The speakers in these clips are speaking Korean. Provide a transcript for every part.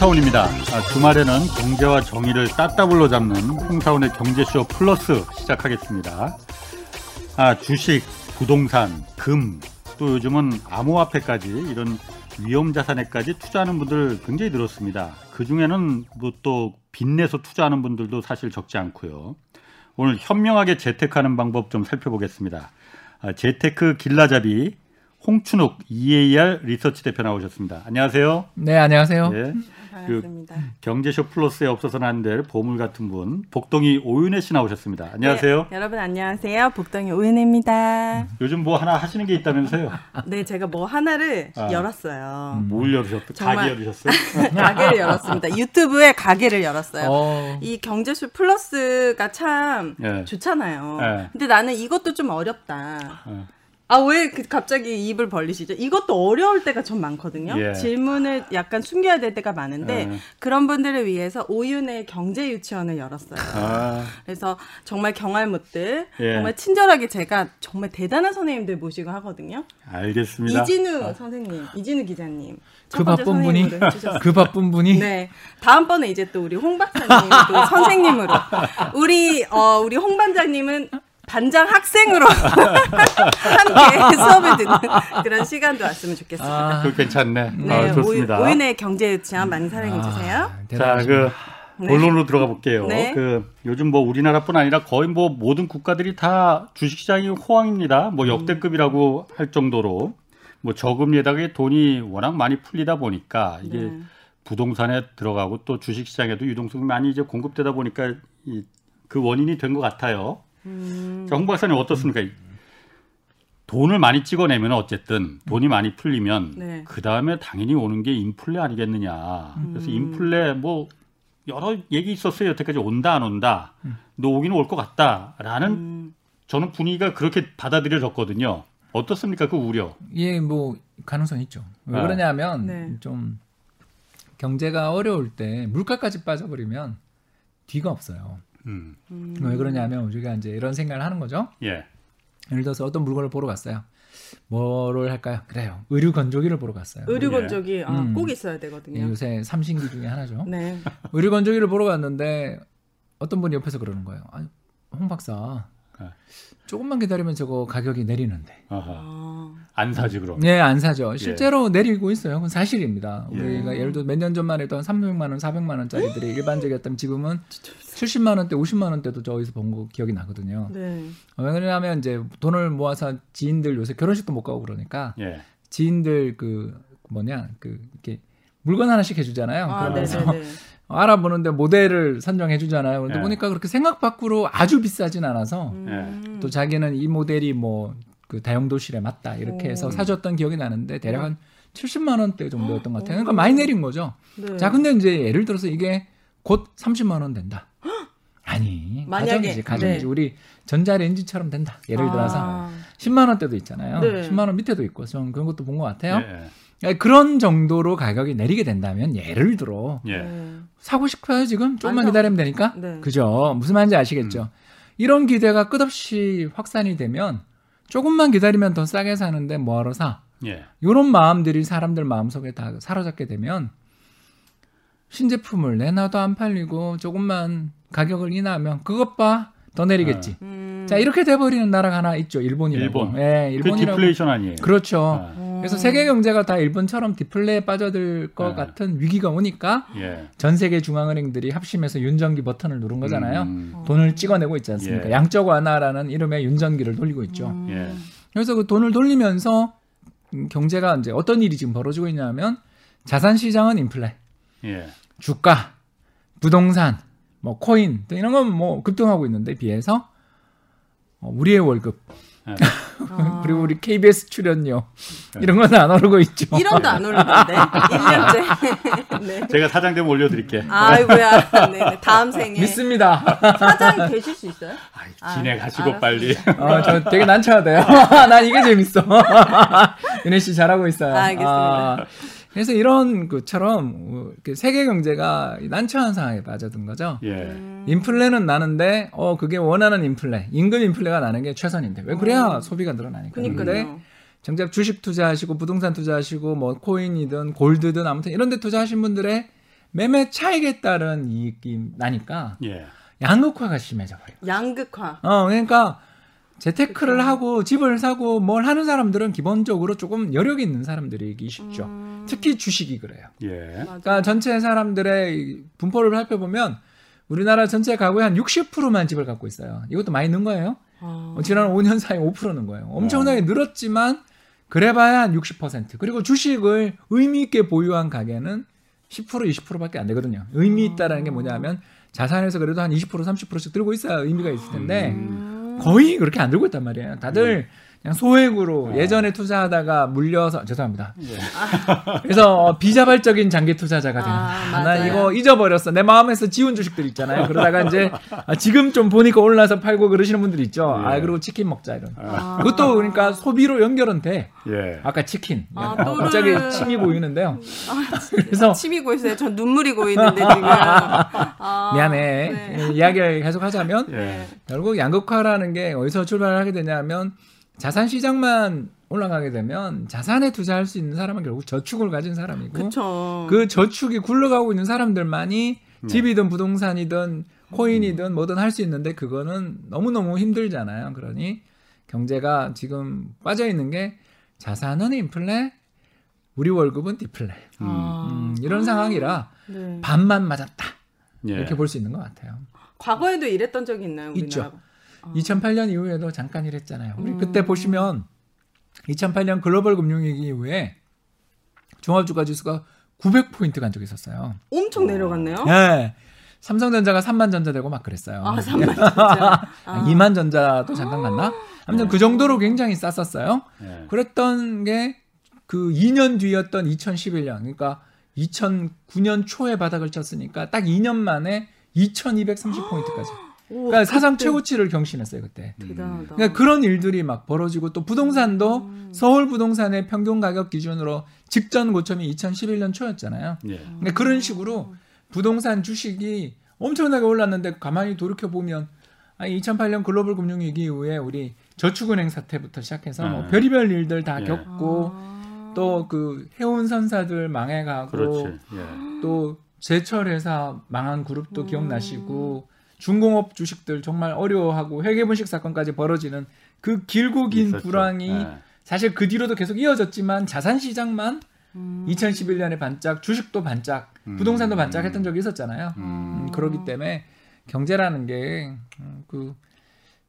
홍사원입니다. 아, 주말에는 경제와 정의를 따따블로 잡는 홍사원의 경제쇼 플러스 시작하겠습니다. 아, 주식, 부동산, 금, 또 요즘은 암호화폐까지 이런 위험 자산에까지 투자하는 분들 굉장히 늘었습니다. 그 중에는 뭐 또 빚내서 투자하는 분들도 사실 적지 않고요. 오늘 현명하게 재테크하는 방법 좀 살펴보겠습니다. 아, 재테크 길라잡이 홍춘욱 EAR 리서치 대표 나오셨습니다. 안녕하세요. 네, 안녕하세요. 예. 반갑습니다. 경제쇼 플러스에 없어서는 안 될 보물 같은 분 복동이 오윤혜 씨 나오셨습니다. 안녕하세요. 네, 여러분 안녕하세요. 복덩이 오은혜입니다. 요즘 뭐 하나 하시는 게 있다면서요? 네, 제가 뭐 하나를 아. 열었어요. 뭘 열으셨어요? 정말. 가게 열으셨어요? 가게를 열었습니다. 유튜브에 가게를 열었어요. 어, 이 경제쇼 플러스가 참 예. 좋잖아요. 예. 근데 나는 이것도 좀 어렵다. 어. 아, 왜 그 갑자기 입을 벌리시죠? 이것도 어려울 때가 좀 많거든요. 예. 질문을 약간 숨겨야 될 때가 많은데 예. 그런 분들을 위해서 오윤의 경제 유치원을 열었어요. 아, 그래서 정말 경알못들 예. 정말 친절하게 제가 정말 대단한 선생님들 모시고 하거든요. 알겠습니다. 이진우 선생님, 이진우 기자님. 첫그 바쁜 분이. 그 바쁜 분이 네. 다음번에 이제 또 우리 홍 박사님 또 선생님으로 우리 어 우리 홍 반장님은 반장 학생으로 함께 수업을 듣는 그런 시간도 왔으면 좋겠습니다. 아, 그 괜찮네. 네, 아, 좋습니다. 오, 오윤의 경제 유치원 많이 사랑해 주세요. 아, 자. 그 본론으로 들어가 볼게요. 네. 그 요즘 뭐 우리나라뿐 아니라 거의 뭐 모든 국가들이 다 주식시장이 호황입니다. 뭐 역대급이라고 할 정도로 뭐 저금리에다가 돈이 워낙 많이 풀리다 보니까 이게 네. 부동산에 들어가고 또 주식시장에도 유동성이 많이 이제 공급되다 보니까 이, 그 원인이 된 것 같아요. 음, 자, 홍 박사님 어떻습니까? 돈을 많이 찍어내면 어쨌든 돈이 많이 풀리면 네. 그 다음에 당연히 오는 게 인플레 아니겠느냐. 그래서 음. 인플레 뭐 여러 얘기 있었어요. 여태까지 온다 안 온다. 너 오기는 올 것 같다라는 음, 저는 분위기가 그렇게 받아들여졌거든요. 어떻습니까 그 우려? 예, 뭐 가능성 있죠. 왜 아. 그러냐면 네. 좀 경제가 어려울 때 물가까지 빠져버리면 뒤가 없어요. 음, 음. 왜 그러냐면 우리가 이제 이런 생각을 하는 거죠. 예, 예를 들어서 어떤 물건을 보러 갔어요. 뭐를 할까요? 그래요. 의류 건조기를 보러 갔어요. 의류 건조기 아, 음. 꼭 있어야 예, 되거든요. 요새 삼신기 중에 하나죠. 네. 의류 건조기를 보러 갔는데 어떤 분이 옆에서 그러는 거예요. 아니, 홍 박사, 네. 조금만 기다리면 저거 가격이 내리는데. 아하. 아, 안 사지 그럼. 네, 안 사죠. 실제로 내리고 있어요. 그건 사실입니다. 예. 우리가 예 를 들어 몇 년 전만 해도 한 300만 원, 400만 원짜리들이 일반적이었다면 지금은 70만 원대, 50만 원대도 저기서 본 거 기억이 나거든요. 네. 어, 왜 그러냐면 이제 돈을 모아서 지인들 요새 결혼식도 못 가고 그러니까 예, 지인들 그 뭐냐 그 이렇게 물건 하나씩 해주잖아요. 아, 네, 네, 네. 알아보는데 모델을 선정해 주잖아요. 근데 예. 보니까 그렇게 생각 밖으로 아주 비싸진 않아서 음. 또 자기는 이 모델이 뭐 그 다용 도실에 맞다 이렇게 해서 오. 사줬던 기억이 나는데 대략 한 70만 원대 정도였던 것 같아요. 그러니까 많이 내린 거죠. 네. 자, 근데 이제 예를 들어서 이게 곧 30만 원 된다. 아니, 만약에, 가정이지, 가정이지. 네. 우리 전자레인지처럼 된다. 예를 들어서 아, 10만 원대도 있잖아요. 네. 10만 원 밑에도 있고, 저는 그런 것도 본 것 같아요. 예, 그런 정도로 가격이 내리게 된다면 예를 들어 예, 네. 사고 싶어요 지금? 조금만. 기다리면 되니까? 네. 그죠? 무슨 말인지 아시겠죠? 이런 기대가 끝없이 확산이 되면 조금만 기다리면 더 싸게 사는데 뭐하러 사? 예, 이런 마음들이 사람들 마음속에 다 사로잡게 되면 신제품을 내놔도 안 팔리고 조금만 가격을 인하하면 그것 봐 더 내리겠지 음. 자 이렇게 돼버리는 나라가 하나 있죠 일본이라고 일본. 예, 그 일본이라고 디플레이션 아니에요? 그렇죠 아, 그래서 세계 경제가 다 일본처럼 디플레에 빠져들 것 네. 같은 위기가 오니까 예, 전 세계 중앙은행들이 합심해서 윤전기 버튼을 누른 거잖아요. 음, 돈을 찍어내고 있지 않습니까? 예. 양적 완화라는 이름의 윤전기를 돌리고 있죠. 음. 예. 그래서 그 돈을 돌리면서 음, 경제가 이제 어떤 일이 지금 벌어지고 있냐면 자산 시장은 인플레, 예, 주가, 부동산, 뭐 코인 또 이런 건 뭐 급등하고 있는데 비해서 어, 우리의 월급 예. 아. 그리고 우리 KBS 출연료 이런 건 안 오르고 있죠. 1원도 안 오르던데 1년째. 네. 제가 사장 되면 올려드릴게. 아이고야. 네, 네. 다음 생에 믿습니다. 사장 되실 수 있어요? 아이, 아, 진행하시고 알았어요. 빨리. 어, 저 되게 난처해야 돼요. 난 이게 재밌어. 윤혜 씨 잘하고 있어요. 알겠습니다. 아, 그래서 이런 것처럼 어, 이렇게 세계 경제가 난처한 상황에 빠져든 거죠. 예. 음. 인플레는 나는데 어 그게 원하는 인플레, 임금 인플레가 나는 게 최선인데 왜 그래야 소비가 늘어나니까. 그러니까요. 정작 주식 투자하시고 부동산 투자하시고 뭐 코인이든 골드든 아무튼 이런 데 투자하신 분들의 매매 차익에 따른 이익이 나니까 예. 양극화가 심해져 버려. 양극화. 어, 그러니까 재테크를 그쵸. 하고 집을 사고 뭘 하는 사람들은 기본적으로 조금 여력이 있는 사람들이기 쉽죠. 음, 특히 주식이 그래요. 예. 그러니까 전체 사람들의 이 분포를 살펴보면 우리나라 전체 가구의 한 60%만 집을 갖고 있어요. 이것도 많이 는 거예요. 아. 어, 지난 5년 사이 5%는 거예요. 엄청나게 늘었지만 그래봐야 한 60%. 그리고 주식을 의미 있게 보유한 가게는 10% 20%밖에 안 되거든요. 의미 있다라는 게 뭐냐면 자산에서 그래도 한 20% 30%씩 들고 있어야 의미가 있을 텐데 음. 거의 그렇게 안 들고 있단 말이에요. 다들 그냥 소액으로 예전에 투자하다가 물려서 죄송합니다. 예. 그래서 어, 비자발적인 장기 투자자가 되는. 아, 아, 나. 이거 잊어버렸어. 내 마음에서 지운 주식들 있잖아요. 그러다가 이제 아, 지금 좀 보니까 올라서 팔고 그러시는 분들 있죠. 예. 아 그리고 치킨 먹자 이런. 아. 그것도 그러니까 소비로 연결은 돼. 예. 아까 치킨. 아, 어, 또르르. 갑자기 침이 고이는데요. 아, 그래서 침이 고이세요. 전 눈물이 고이는데 지금. 아, 미안해. 네. 예, 이야기를 계속 하자면 예. 결국 양극화라는 게 어디서 출발을 하게 되냐면 자산 시장만 올라가게 되면 자산에 투자할 수 있는 사람은 결국 저축을 가진 사람이고 그쵸. 그 저축이 굴러가고 있는 사람들만이 네. 집이든 부동산이든 코인이든 뭐든 할 수 있는데 그거는 너무너무 힘들잖아요. 그러니 경제가 지금 빠져 있는 게 자산은 인플레, 우리 월급은 디플레. 아. 음, 이런 상황이라 네. 반만 맞았다. 예. 이렇게 볼 수 있는 것 같아요. 과거에도 이랬던 적이 있나요? 있죠. 우리나라가? 아. 2008년 이후에도 잠깐 이랬잖아요. 우리 음. 그때 보시면 2008년 글로벌 금융위기 이후에 종합주가 지수가 900포인트 간 적이 있었어요. 엄청 내려갔네요. 네. 삼성전자가 3만 전자 되고 막 그랬어요. 아, 3만 진짜. 아, 2만 전자도 잠깐 갔나? 아무튼 그 정도로 굉장히 쌌었어요. 예. 그랬던 게 그 2년 뒤였던 2011년. 그러니까 2009년 초에 바닥을 쳤으니까 딱 2년 만에 2230포인트까지. 오, 그러니까 사상 그때 최고치를 경신했어요, 그때. 대단하다. 그러니까 그런 일들이 막 벌어지고 또 부동산도 음. 서울 부동산의 평균 가격 기준으로 직전 고점이 2011년 초였잖아요. 예. 그러니까 그런 식으로 부동산 주식이 엄청나게 올랐는데 가만히 돌이켜 보면 아, 2008년 글로벌 금융위기 이후에 우리 저축은행 사태부터 시작해서 뭐 네. 별의별 일들 다 예. 겪고 아. 또그 해운 선사들 망해가고 그렇지. 예. 또 제철 회사 망한 그룹도 음. 기억나시고 중공업 주식들 정말 어려워하고 회계분식 사건까지 벌어지는 그 길고 긴 있었죠. 불황이 예. 사실 그 뒤로도 계속 이어졌지만 자산 시장만 음. 2011년에 반짝, 주식도 반짝, 음. 부동산도 반짝했던 적이 있었잖아요. 음. 음, 그렇기 때문에 경제라는 게그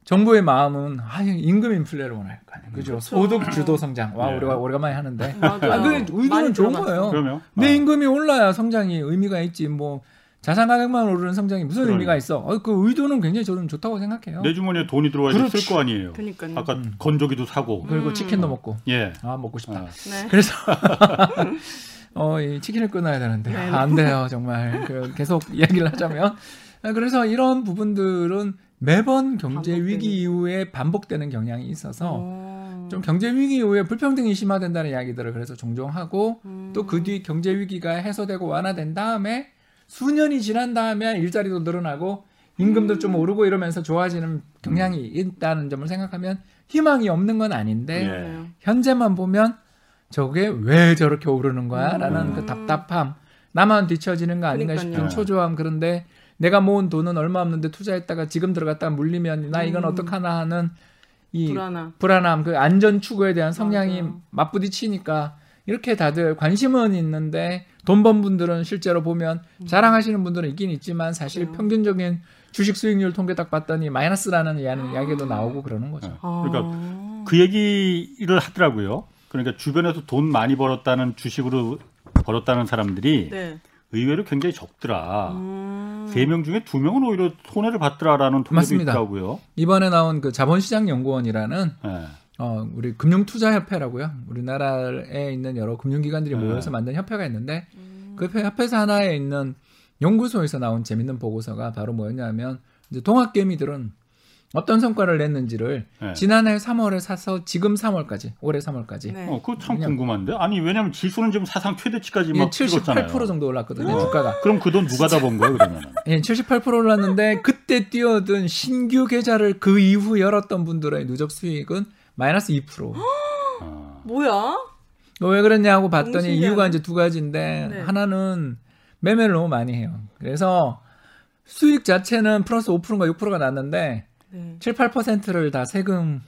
정부의 마음은 아 임금 인플레를 원할 거 아니에요. 그죠? 소득 주도 성장. 와 네. 우리가 오래간만에 하는데. 아, 그 의도는 좋은 들어봤어요. 거예요. 그러면 내 어. 임금이 올라야 성장이 의미가 있지. 뭐 자산 가격만 오르는 성장이 무슨 그러네. 의미가 있어? 어, 그 의도는 굉장히 저는 좋다고 생각해요. 내 주머니에 돈이 들어와야. 쓸 거 아니에요. 그러니까요. 아까 건조기도 사고. 그리고 음. 치킨도 먹고. 예. 아 먹고 싶다. 어. 네. 그래서 어, 이 치킨을 끊어야 되는데 네. 아, 안 돼요 정말 그 계속 이야기를 하자면 아, 그래서 이런 부분들은 매번 경제 반복되는. 위기 이후에 반복되는 경향이 있어서 어. 좀 경제 위기 이후에 불평등이 심화된다는 이야기들을 그래서 종종 하고 음. 또그 뒤 경제 위기가 해소되고 완화된 다음에 수년이 지난 다음에 일자리도 늘어나고 임금도 좀 오르고 이러면서 좋아지는 경향이 있다는 점을 생각하면 희망이 없는 건 아닌데 예. 현재만 보면 저게 왜 저렇게 오르는 거야? 라는 음. 그 답답함. 나만 뒤처지는 거 아닌가 싶은 그러니까요. 초조함. 그런데 내가 모은 돈은 얼마 없는데 투자했다가 지금 들어갔다가 물리면 나 이건 음. 어떡하나 하는 이 불안함. 불안함, 그 안전 추구에 대한 성향이 맞아요. 맞부딪히니까 이렇게 다들 관심은 있는데 돈 번 분들은 실제로 보면 자랑하시는 분들은 있긴 있지만 사실 음. 그래요. 평균적인 주식 수익률 통계 딱 봤더니 마이너스라는 이야기- 이야기도 나오고 그러는 거죠. 아. 그러니까 그 얘기를 하더라고요. 그러니까 주변에서 돈 많이 벌었다는 주식으로 벌었다는 사람들이 네. 의외로 굉장히 적더라. 음. 세명 중에 두 명은 오히려 손해를 봤더라라는 통계도 맞습니다. 있더라고요. 이번에 나온 그 자본시장연구원이라는 예. 어, 우리 금융투자협회라고요. 우리나라에 있는 여러 금융기관들이 네. 모여서 만든 협회가 있는데 음. 그 협회- 협회사 하나에 있는 연구소에서 나온 재밌는 보고서가 바로 뭐였냐면 이제 동학개미들은 어떤 성과를 냈는지를 예. 지난해 3월에 사서 지금 3월까지 올해 3월까지 네. 어, 그거 참 왜냐면- 궁금한데. 아니 왜냐면 지수는 지금 사상 최대치까지 이게 막 찍었잖아요. 78% 정도 올랐거든요 주가가. 그럼 그 돈 누가 다번 거예요 그러면? 예, 78% 올랐는데 그때 뛰어든 신규 계좌를 그 이후 열었던 분들의 누적 수익은 마이너스 2%. 아, 뭐야? 왜 그랬냐고 봤더니 신기하네. 이유가 이제 두 가지인데 네. 하나는 매매를 너무 많이 해요. 그래서 수익 자체는 플러스 5%가 6%가 났는데 네. 7, 8%를 다 세금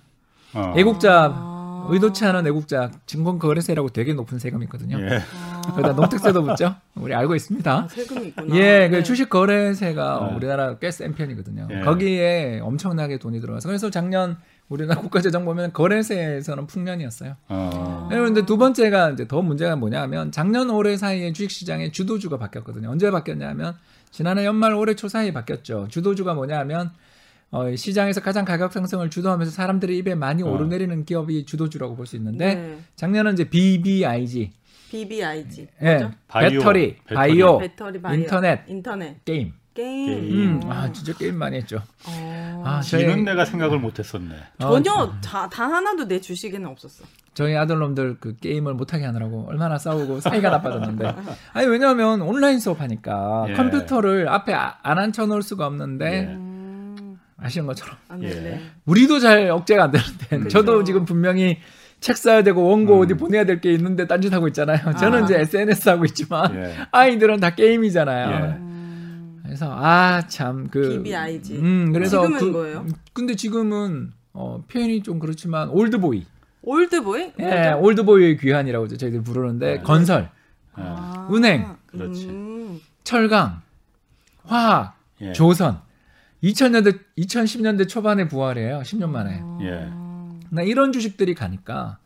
어. 애국자 아. 의도치 않은 애국자 증권거래세라고 되게 높은 세금이 있거든요. 예. 아. 거기다 농특세도 붙죠. 우리 알고 있습니다. 아, 세금이 있구나. 예, 그 네. 주식 거래세가 네. 우리나라 꽤 센 편이거든요. 예. 거기에 엄청나게 돈이 들어가서 그래서 작년 우리나라 국가재정 보면 거래세에서는 풍년이었어요. 어. 그런데 두 번째가 이제 더 문제가 뭐냐면 작년 올해 사이에 주식시장의 주도주가 바뀌었거든요. 언제 바뀌었냐면 지난해 연말 올해 초 사이에 바뀌었죠. 주도주가 뭐냐면 어, 시장에서 가장 가격 상승을 주도하면서 사람들의 입에 많이 어. 오르내리는 기업이 주도주라고 볼 수 있는데 네. 작년은 이제 BBIG, BBIG. 예? 바이오, 배터리, 배터리. 바이오, 배터리 바이오. 인터넷, 인터넷. 게임. 게임. 게임. 음, 아 진짜 게임 많이 했죠. 어. 아, 저희- 지는 내가 생각을 못했었네. 전혀 어, 다, 단 하나도 내 주식에는 없었어. 저희 아들놈들 그 게임을 못하게 하느라고 얼마나 싸우고 사이가 나빠졌는데. 아니 왜냐하면 온라인 수업하니까 예. 컴퓨터를 앞에 아- 안 앉혀놓을 수가 없는데 예. 음. 아시는 것처럼 아. 예. 우리도 잘 억제가 안 되는데 그렇죠. 저도 지금 분명히 책 사야 되고 원고 음. 어디 보내야 될 게 있는데 딴짓 하고 있잖아요. 저는 아. 이제 SNS 하고 있지만 예. 아이들은 다 게임이잖아요. 예. 음. 그래서 아 참그 BBIG. 음 그래서 지금은 그- 뭐예요? 근데 지금은 어, 표현이 좀 그렇지만 올드보이. 올드보이? 예, 뭐죠? 올드보이의 귀환이라고 이제 저희들 부르는데 네. 건설, 아. 은행. 그렇지. 음. 철강, 화학, 예. 조선. 2000년대 2010년대 초반에 부활해요. 10년 만에. 예. 나 이런 주식들이 가니까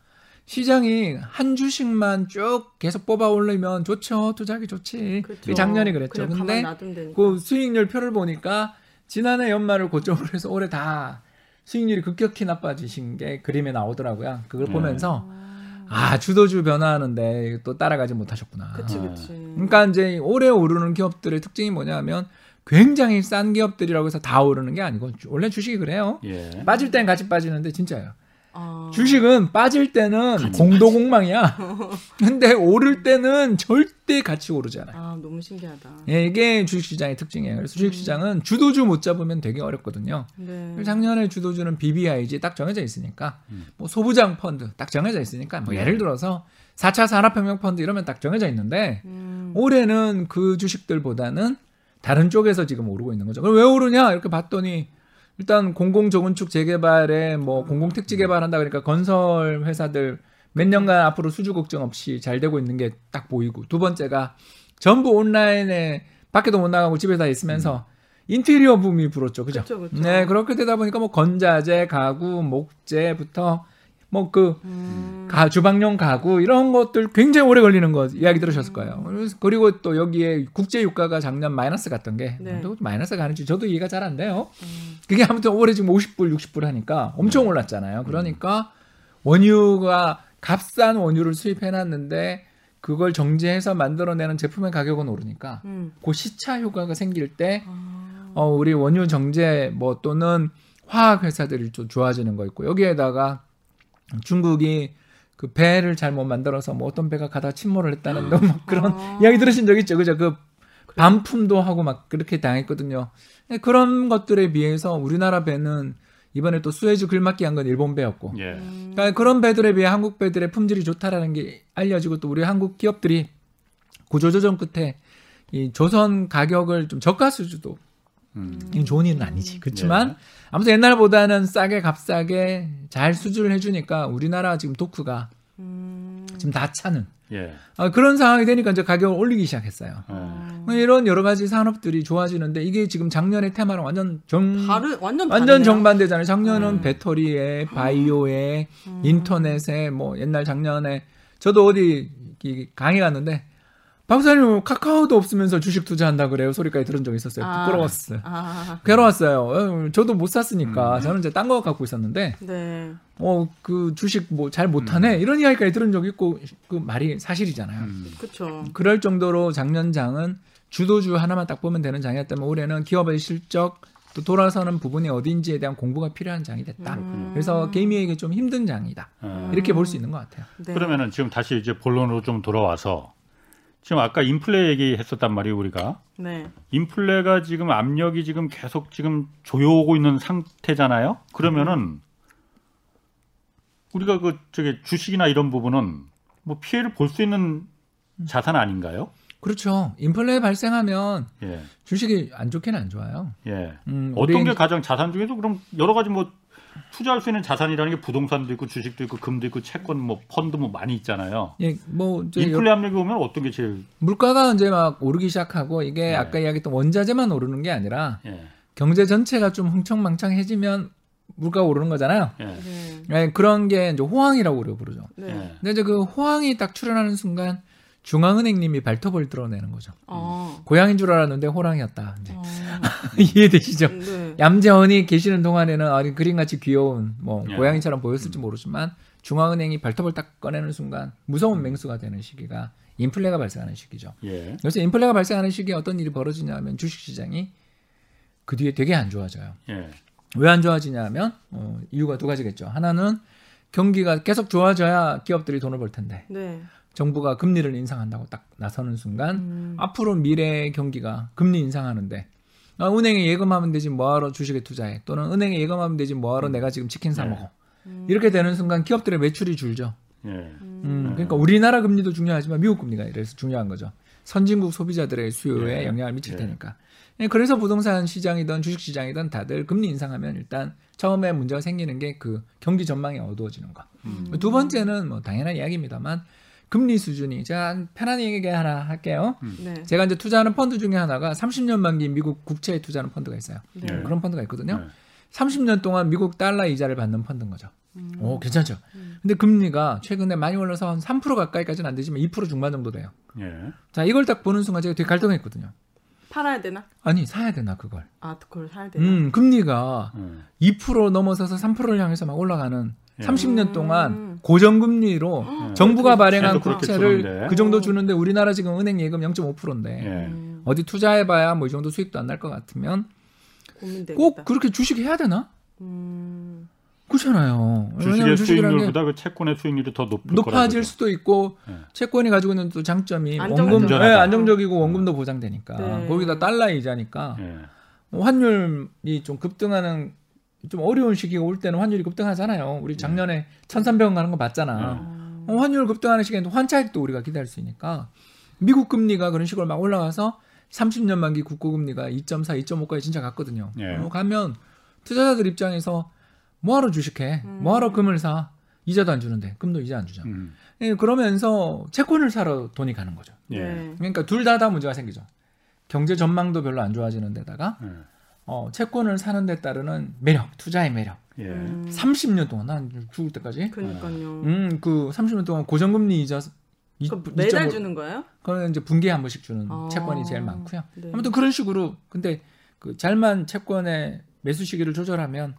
시장이 한 주식만 쭉 계속 뽑아 올리면 좋죠. 투자하기 좋지. 그렇죠. 작년이 그랬죠. 근데. 그 수익률 표를 보니까 지난해 연말을 고점으로 해서 올해 다 수익률이 급격히 나빠지신 게 그림에 나오더라고요. 그걸 네. 보면서 아 주도주 변화하는데 또 따라가지 못하셨구나. 그치 아. 그치. 그러니까 이제 올해 오르는 기업들의 특징이 뭐냐면 굉장히 싼 기업들이라고 해서 다 오르는 게 아니고 주- 원래 주식이 그래요. 예. 빠질 땐 같이 빠지는데 진짜요. 아. 주식은 빠질 때는 공도공망이야. 근데 오를 때는 절대 같이 오르잖아요. 아 너무 신기하다. 예, 이게 주식시장의 특징이에요. 그래서 주식시장은 주도주 못 잡으면 되게 어렵거든요. 네. 작년에 주도주는 BBIG 딱 정해져 있으니까, 음. 뭐 소부장 펀드 딱 정해져 있으니까, 뭐 예를 들어서 4차 산업혁명 펀드 이러면 딱 정해져 있는데, 음. 올해는 그 주식들보다는 다른 쪽에서 지금 오르고 있는 거죠. 그럼 왜 오르냐? 이렇게 봤더니 일단 공공조건축 재개발에 뭐 공공 택지 개발한다 그러니까 건설 회사들 몇 년간 앞으로 수주 걱정 없이 잘 되고 있는 게 딱 보이고 두 번째가 전부 온라인에 밖에도 못 나가고 집에 다 있으면서 인테리어 붐이 불었죠. 그죠? 그쵸, 그쵸. 네, 그렇게 되다 보니까 뭐 건자재, 가구, 목재부터 뭐그 음. 가 주방용 가구 이런 것들 굉장히 오래 걸리는 거 이야기 들으셨을 거예요. 그래서 그리고 또 여기에 국제 유가가 작년 마이너스 갔던 게 네. 또 마이너스 가는지 저도 이해가 잘 안 돼요. 음. 그게 아무튼 올해 지금 50불, 60불 하니까 엄청 올랐잖아요. 그러니까 원유가 값싼 원유를 수입해 놨는데 그걸 정제해서 만들어내는 제품의 가격은 오르니까 음. 그 시차 효과가 생길 때 아. 어, 우리 원유 정제 뭐 또는 화학 회사들이 좀 좋아지는 거 있고 여기에다가 중국이 그 배를 잘못 만들어서 뭐 어떤 배가 가다 침몰을 했다는 뭐 그런 아. 이야기 들으신 적 있죠, 그죠? 그 반품도 하고 막 그렇게 당했거든요. 근데 그런 것들에 비해서 우리나라 배는 이번에 또 수에즈 글막기 한 건 일본 배였고, 예. 음. 그러니까 그런 배들에 비해 한국 배들의 품질이 좋다라는 게 알려지고 또 우리 한국 기업들이 구조조정 끝에 이 조선 가격을 좀 저가 수주도 음. 이건 좋은 일은 아니지. 그렇지만 예. 아무튼 옛날보다는 싸게 값싸게 잘 수주를 해주니까 우리나라 지금 도크가 음. 지금 다 차는 예. 아, 그런 상황이 되니까 이제 가격을 올리기 시작했어요. 어. 아. 이런 여러 가지 산업들이 좋아지는데 이게 지금 작년의 테마랑 완전 정 다른 완전 완전. 정반대잖아요. 작년은 음. 배터리에 바이오에 음. 인터넷에 뭐 옛날 작년에 저도 어디 이 강의 갔는데 박사님 카카오도 없으면서 주식 투자한다 그래요. 소리까지 들은 적 있었어요. 아. 부끄러웠어요. 아. 괴로웠어요. 어, 저도 못 샀으니까 음. 저는 이제 딴 거 갖고 있었는데 네. 어그 주식 뭐 잘 못하네 이런 이야기까지 들은 적 있고 그 말이 사실이잖아요. 음. 그렇죠. 그럴 정도로 작년 장은 주도주 하나만 딱 보면 되는 장이었다면 올해는 기업의 실적 또 돌아서는 부분이 어딘지에 대한 공부가 필요한 장이 됐다. 음. 그래서 개미에게 좀 힘든 장이다. 어. 이렇게 볼 수 있는 것 같아요. 네. 그러면은 지금 다시 이제 본론으로 좀 돌아와서 지금 아까 인플레 얘기했었단 말이에요 우리가 네. 인플레가 지금 압력이 지금 계속 지금 조여오고 있는 상태잖아요. 그러면은 우리가 그 저기 주식이나 이런 부분은 뭐 피해를 볼 수 있는 자산 아닌가요? 그렇죠. 인플레 발생하면 예. 주식이 안 좋게는 안 좋아요. 예. 음, 어떤 게 가장 자산 중에서 그럼 여러 가지 뭐 투자할 수 있는 자산이라는 게 부동산도 있고 주식도 있고 금도 있고 채권 뭐 펀드 뭐 많이 있잖아요. 예, 뭐 인플레 압력이 오면 어떤 게 제일 물가가 이제 막 오르기 시작하고 이게 네. 아까 이야기했던 원자재만 오르는 게 아니라 예. 경제 전체가 좀 흥청망청해지면 물가가 오르는 거잖아요. 예. 네. 예, 그런 게 이제 호황이라고 우리가 부르죠. 네. 예. 근데 이제 그 호황이 딱 출현하는 순간 중앙은행님이 발톱을 드러내는 거죠. 어. 고양인 줄 알았는데 호랑이였다. 이제 어. 이해되시죠? 네. 얌전히 계시는 동안에는 아니 그림같이 귀여운 뭐 예. 고양이처럼 보였을지 모르지만 중앙은행이 발톱을 딱 꺼내는 순간 무서운 맹수가 되는 시기가 인플레가 발생하는 시기죠. 예. 그래서 인플레가 발생하는 시기에 어떤 일이 벌어지냐면 주식시장이 그 뒤에 되게 안 좋아져요. 예. 왜안 좋아지냐면 어, 이유가 두 가지겠죠. 하나는 경기가 계속 좋아져야 기업들이 돈을 벌 텐데 네. 정부가 금리를 인상한다고 딱 나서는 순간 음. 앞으로 미래의 경기가 금리 인상하는데 아, 은행에 예금하면 되지 뭐하러 주식에 투자해 또는 은행에 예금하면 되지 뭐하러 내가 지금 치킨 사 네. 먹어 이렇게 되는 순간 기업들의 매출이 줄죠. 예. 음, 그러니까 우리나라 금리도 중요하지만 미국 금리가 이래서 중요한 거죠. 선진국 소비자들의 수요에 예. 영향을 미칠 예. 테니까. 예, 그래서 부동산 시장이든 주식 시장이든 다들 금리 인상하면 일단 처음에 문제가 생기는 게 그 경기 전망이 어두워지는 거. 음. 두 번째는 뭐 당연한 이야기입니다만 금리 수준이 제가 편한 얘기 하나 할게요. 네. 제가 이제 투자하는 펀드 중에 하나가 30년 만기 미국 국채에 투자하는 펀드가 있어요. 네. 예. 그런 펀드가 있거든요. 예. 30년 동안 미국 달러 이자를 받는 펀드인 거죠. 음. 오, 괜찮죠? 음. 근데 금리가 최근에 많이 올라서 한 3% 가까이까지는 안 되지만 2% 중반 정도 돼요. 예. 자, 이걸 딱 보는 순간 제가 되게 갈등했거든요. 팔아야 되나? 아니, 사야 되나, 그걸. 아, 그걸 사야 되나? 음, 금리가 예. 2% 넘어서서 3%를 향해서 막 올라가는 예. 30년 동안 음. 고정금리로 예. 정부가 발행한 국채를. 그 정도 주는데 우리나라 지금 은행 예금 0.5%인데 예. 음. 어디 투자해봐야 뭐 이 정도 수익도 안 날 것 같으면 고민되겠다. 꼭 그렇게 주식 해야 되나? 음. 그렇잖아요. 주식의 수익률보다 그 채권의 수익률이 더 높을 높아질 거라고요. 수도 있고 예. 채권이 가지고 있는 또 장점이. 원금 예, 안전하다. 안정적이고 원금도 보장되니까 네. 거기다 달러 이자니까 예. 뭐 환율이 좀 급등하는 좀 어려운 시기가 올 때는 환율이 급등하잖아요. 우리 작년에 1,300원 가는 거 봤잖아. 아. 어, 환율 급등하는 시기에는 환차익도 우리가 기다릴 수 있으니까 미국 금리가 그런 식으로 막 올라가서 30년 만기 국고 금리가 2.4, 2.5까지 진짜 갔거든요. 예. 어, 가면 투자자들 입장에서 뭐하러 주식해? 음. 뭐하러 금을 사? 이자도 안 주는데 금도 이자 안 주잖아. 음. 예, 그러면서 채권을 사러 돈이 가는 거죠. 예. 네. 그러니까 둘 다 다 문제가 생기죠. 경제 전망도 별로 안 좋아지는 데다가 예. 어, 채권을 사는 데 따르는 매력, 투자의 매력. 예. 음. 30년 동안 난 죽을 때까지 그러니까요. 음, 그 30년 동안 고정금리 이자 이- 그 매달 2.5 주는 거예요? 그거는 이제 분기에 한 번씩 주는 아. 채권이 제일 많고요. 네. 아무튼 그런 식으로 근데 그 잘만 채권의 매수 시기를 조절하면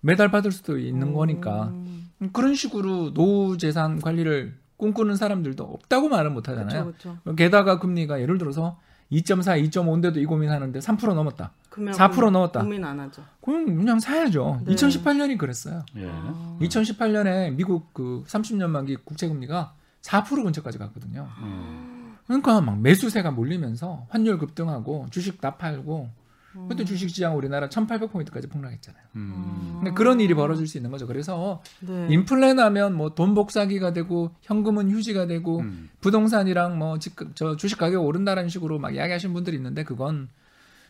매달 받을 수도 있는 거니까 음. 음, 그런 식으로 노후 재산 관리를 꿈꾸는 사람들도 없다고 말은 못 하잖아요. 게다가 금리가 예를 들어서 2.4, 2.5인데도 이 고민하는데 3% 넘었다. 그러면 4% 고민- 넘었다. 고민 안 하죠. 그럼 그냥 사야죠. 네. 2018년이 그랬어요. 예. 아. 2018년에 미국 그 30년 만기 국채 금리가 4% 근처까지 갔거든요. 음. 그러니까 막 매수세가 몰리면서 환율 급등하고 주식 다 팔고 음. 그때 주식 시장 우리나라 1,800포인트까지 폭락했잖아요. 음. 그러니까 그런 일이 벌어질 수 있는 거죠. 그래서 네. 인플레 나면 뭐 돈 복사기가 되고 현금은 휴지가 되고 음. 부동산이랑 뭐 집, 저 주식 가격 오른다는 식으로 막 이야기하시는 분들이 있는데 그건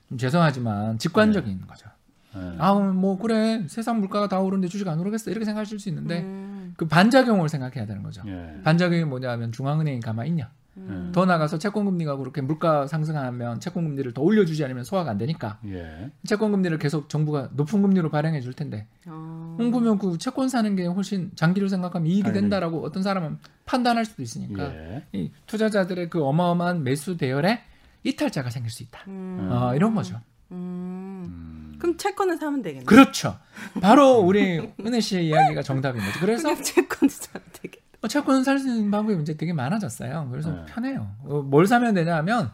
좀 죄송하지만 직관적인 거죠. 예. 아, 뭐 그래 세상 물가가 다 오르는데 주식 안 오르겠어 이렇게 생각하실 수 있는데 음. 그 반작용을 생각해야 되는 거죠. 예. 반작용이 뭐냐면 중앙은행이 가만히 있냐. 음. 더 나가서 채권 금리가 그렇게 물가 상승하면 채권 금리를 더 올려주지 않으면 소화가 안 되니까 예. 채권 금리를 계속 정부가 높은 금리로 발행해 줄 텐데 아. 음, 그러면 그 채권 사는 게 훨씬 장기를 생각하면 이익이. 된다라고 어떤 사람은 판단할 수도 있으니까 예. 이 투자자들의 그 어마어마한 매수 대열에 이탈자가 생길 수 있다. 음. 어, 이런 거죠. 음. 음. 그럼 채권을 사면 되겠네. 그렇죠. 바로 우리 은혜 씨의 이야기가 정답인 거죠. 그래서 그냥 채권을 사면 되겠다. 뭐 채권 살 수 있는 방법이 이제 되게 많아졌어요. 그래서 네. 편해요. 어, 뭘 사면 되냐면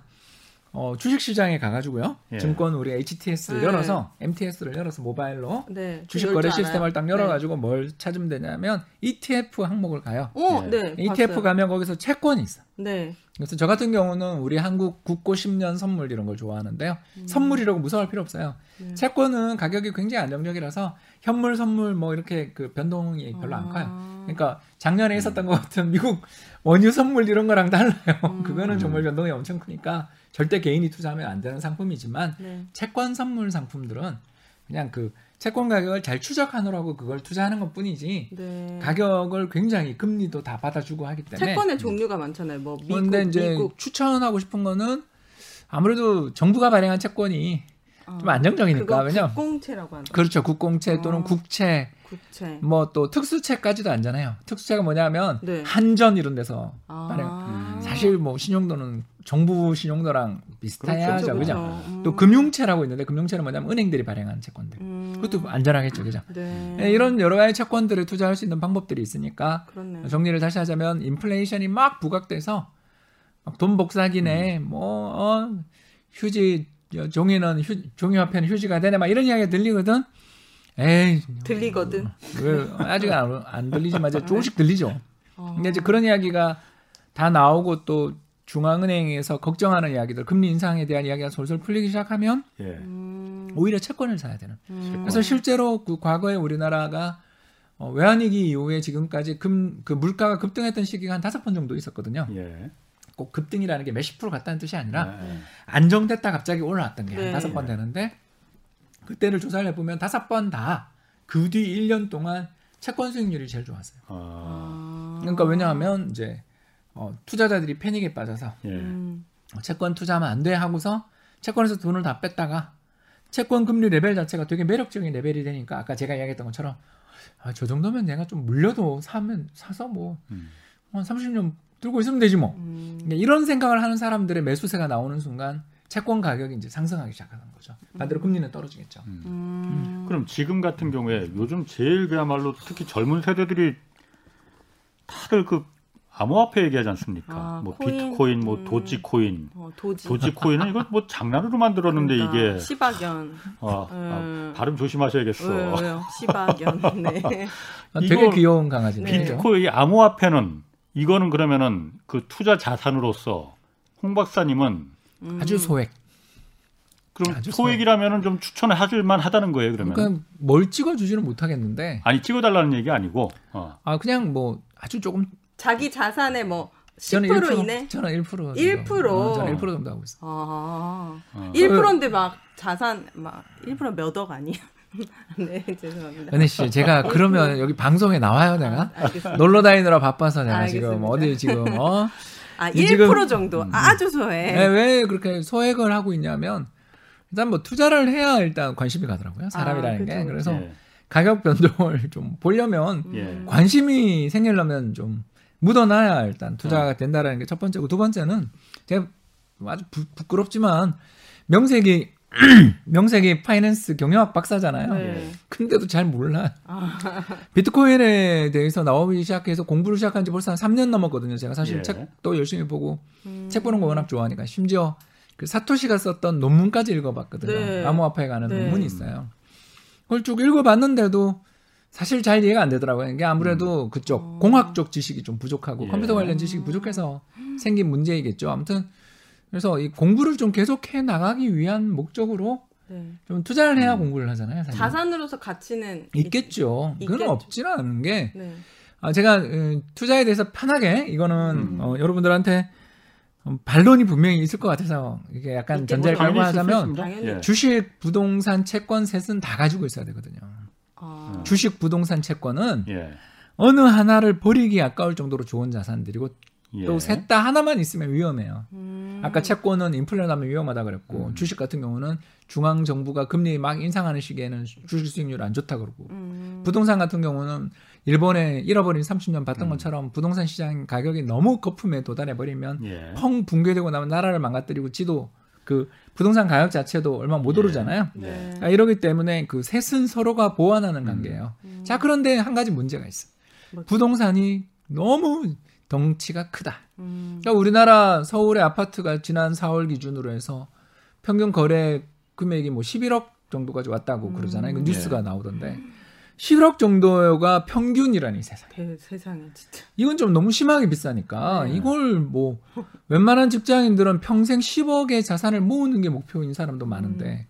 어, 주식시장에 가가지고요. 예. 증권 우리 HTS를 네. 열어서 MTS를 열어서 모바일로 네. 주식 거래. 시스템을 딱 열어가지고 뭘 찾으면 되냐면 ETF 항목을 가요. 네. 오, 예. 네. ETF 봤어요. 가면 거기서 채권이 있어. 네. 그래서 저 같은 경우는 우리 한국 국고 10년 선물 이런 걸 좋아하는데요. 선물이라고 무서워할 필요 없어요. 네. 채권은 가격이 굉장히 안정적이라서 현물 선물 뭐 이렇게 그 변동이 별로 안 커요. 아. 그러니까 작년에 있었던 것 같은 미국 원유 선물 이런 거랑 달라요. 음. 그거는 정말 변동이 엄청 크니까 절대 개인이 투자하면 안 되는 상품이지만 네. 채권 선물 상품들은 그냥 그 채권 가격을 잘 추적하느라고 그걸 투자하는 것 뿐이지 네. 가격을 굉장히 금리도 다 받아주고 하기 때문에 채권의 종류가 많잖아요. 뭐 미국, 그런데 이제 미국. 추천하고 싶은 거는 아무래도 정부가 발행한 채권이 어, 좀 안정적이니까 왜냐 국공채라고 하는 그렇죠 국공채 또는 어. 국채 국채. 뭐 또 특수채까지도 안잖아요 특수채가 뭐냐면 네. 한전 이런 데서 아. 발행 사실 뭐 신용도는 정부 신용도랑 비슷해야죠 그렇죠, 그죠. 음. 또 금융채라고 있는데 금융채는 뭐냐면 은행들이 발행한 채권들 음. 그것도 안전하겠죠 그죠 네. 예, 이런 여러 가지 채권들을 투자할 수 있는 방법들이 있으니까 그렇네. 정리를 다시 하자면 인플레이션이 막 부각돼서 막 돈 복사기네 뭐 어, 휴지 여- 종이는 휴, 종이화폐는 휴지가 되네 막 이런 이야기가 들리거든 에이 들리거든. 왜 아직 안, 안 들리지만 이제 조금씩 들리죠 어. 근데 이제 그런 이야기가 다 나오고 또 중앙은행에서 걱정하는 이야기들 금리 인상에 대한 이야기가 솔솔 풀리기 시작하면 예. 음. 오히려 채권을 사야 되는 음. 그래서 실제로 그 과거에 우리나라가 어, 외환위기 이후에 지금까지 금, 그 물가가 급등했던 시기가 한 다섯 번 정도 있었거든요. 예. 꼭 급등이라는 게 몇십 프로 갔다는 뜻이 아니라 예. 안정됐다 갑자기 올라왔던 게한 네. 다섯 번 되는데 그때를 조사를 해보면 다섯 번 다 그뒤 1년 동안 채권 수익률이 제일 좋았어요. 아, 아. 그러니까 왜냐하면 이제 어, 투자자들이 패닉에 빠져서 예. 음. 어, 채권 투자하면 안 돼 하고서 채권에서 돈을 다 뺐다가 채권 금리 레벨 자체가 되게 매력적인 레벨이 되니까 아까 제가 이야기했던 것처럼 아, 저 정도면 내가 좀 물려도 사면 사서 뭐 음. 한 30년 들고 있으면 되지 뭐. 음. 그러니까 이런 생각을 하는 사람들의 매수세가 나오는 순간 채권 가격이 이제 상승하기 시작하는 거죠. 반대로 금리는 떨어지겠죠. 음. 그럼 지금 같은 경우에 요즘 제일 그야말로 특히 젊은 세대들이 다들 그 암호화폐 얘기하지 않습니까? 아, 뭐 코인? 비트코인, 뭐 음. 도지코인, 어, 도지. 도지코인은 이거 뭐 장난으로 만들었는데 그러니까, 이게 시박연. 어, 음. 아, 발음 조심하셔야겠어. 왜요, 왜요? 시박연. 네. 아, 되게 귀여운 강아지. 네. 죠 비트코인 암호화폐는 이거는 그러면은 그 투자 자산으로서 홍 박사님은 음. 아주 소액. 그럼 아주 소액이라면 좀 추천을 하실만 하다는 거예요, 그러면. 그러니까 뭘 찍어주지는 못하겠는데, 아니 찍어달라는 얘기 아니고. 어. 아 그냥 뭐 아주 조금 자기 자산의 뭐 10% 저는 1% 이내? 저는 1% 정도. 1%? 어, 저는 1% 정도 하고 있어요. 아. 어. 1%인데 막 자산 막 1%몇억 아니야? 네, 죄송합니다. 은혜 씨, 제가 그러면 여기 방송에 나와요, 내가? 알겠습니다. 놀러 다니느라 바빠서 내가 지금 알겠습니다. 어디 지금 어? 아, 이1% 지금- 정도. 아주 소해. 네, 왜 그렇게 소액을 하고 있냐면 일단 뭐 투자를 해야 일단 관심이 가더라고요. 사람이라는 아, 게. 그쵸, 그래서 예. 가격 변동을 좀 보려면 음. 예. 관심이 생기려면 좀 묻어놔야 일단 투자가 된다라는 게 첫 번째고 두 번째는 제가 아주 부, 부끄럽지만 명색이 명색이 파이낸스 경영학 박사잖아요. 네. 근데도 잘 몰라. 아, 비트코인에 대해서 나오기 시작해서 공부를 시작한 지 벌써 한 3년 넘었거든요. 제가 사실 예. 책도 열심히 보고 음. 책 보는 거 워낙 좋아하니까 심지어 그 사토시가 썼던 논문까지 읽어봤거든요. 네. 암호화폐에 관한 네. 논문이 있어요. 그걸 쭉 읽어봤는데도 사실 잘 이해가 안 되더라고요. 이게 아무래도 그쪽 어. 공학적 지식이 좀 부족하고 예. 컴퓨터 관련 지식이 부족해서 생긴 문제이겠죠. 아무튼 그래서 이 공부를 좀 계속해 나가기 위한 목적으로 네. 좀 투자를 해야 음. 공부를 하잖아요. 사실. 자산으로서 가치는 있겠죠. 그건 있겠죠. 없지는 않은 게 네. 아, 제가 음, 투자에 대해서 편하게 이거는 음. 어, 여러분들한테 음, 반론이 분명히 있을 것 같아서 이게 약간. 전제를 깔고 하자면. 예. 주식, 부동산, 채권 셋은 다 가지고 있어야 되거든요. 아. 주식, 부동산, 채권은 예. 어느 하나를 버리기 아까울 정도로 좋은 자산들이고 예. 또셋 다 하나만 있으면 위험해요. 음. 아까 채권은 인플레 나면 위험하다 그랬고 음. 주식 같은 경우는 중앙 정부가 금리 막 인상하는 시기에는 주식 수익률 안 좋다 그러고 음. 부동산 같은 경우는 일본에 잃어버린 30년 봤던 음. 것처럼 부동산 시장 가격이 너무 거품에 도달해 버리면 예. 펑 붕괴되고 나면 나라를 망가뜨리고 지도 그 부동산 가격 자체도 얼마 못 예. 오르잖아요. 네. 아, 이러기 때문에 그 셋은 서로가 보완하는 관계예요. 음. 자 그런데 한 가지 문제가 있어. 뭐죠? 부동산이 너무 덩치가 크다. 음. 그러니까 우리나라 서울의 아파트가 지난 4월 기준으로 해서 평균 거래 금액이 뭐 11억 정도까지 왔다고 음. 그러잖아요. 그 뉴스가 네. 나오던데 11억 정도가 평균이라니 세상. 대, 세상에 진짜. 이건 좀 너무 심하게 비싸니까 네. 이걸 뭐 웬만한 직장인들은 평생 10억의 자산을 모으는 게 목표인 사람도 많은데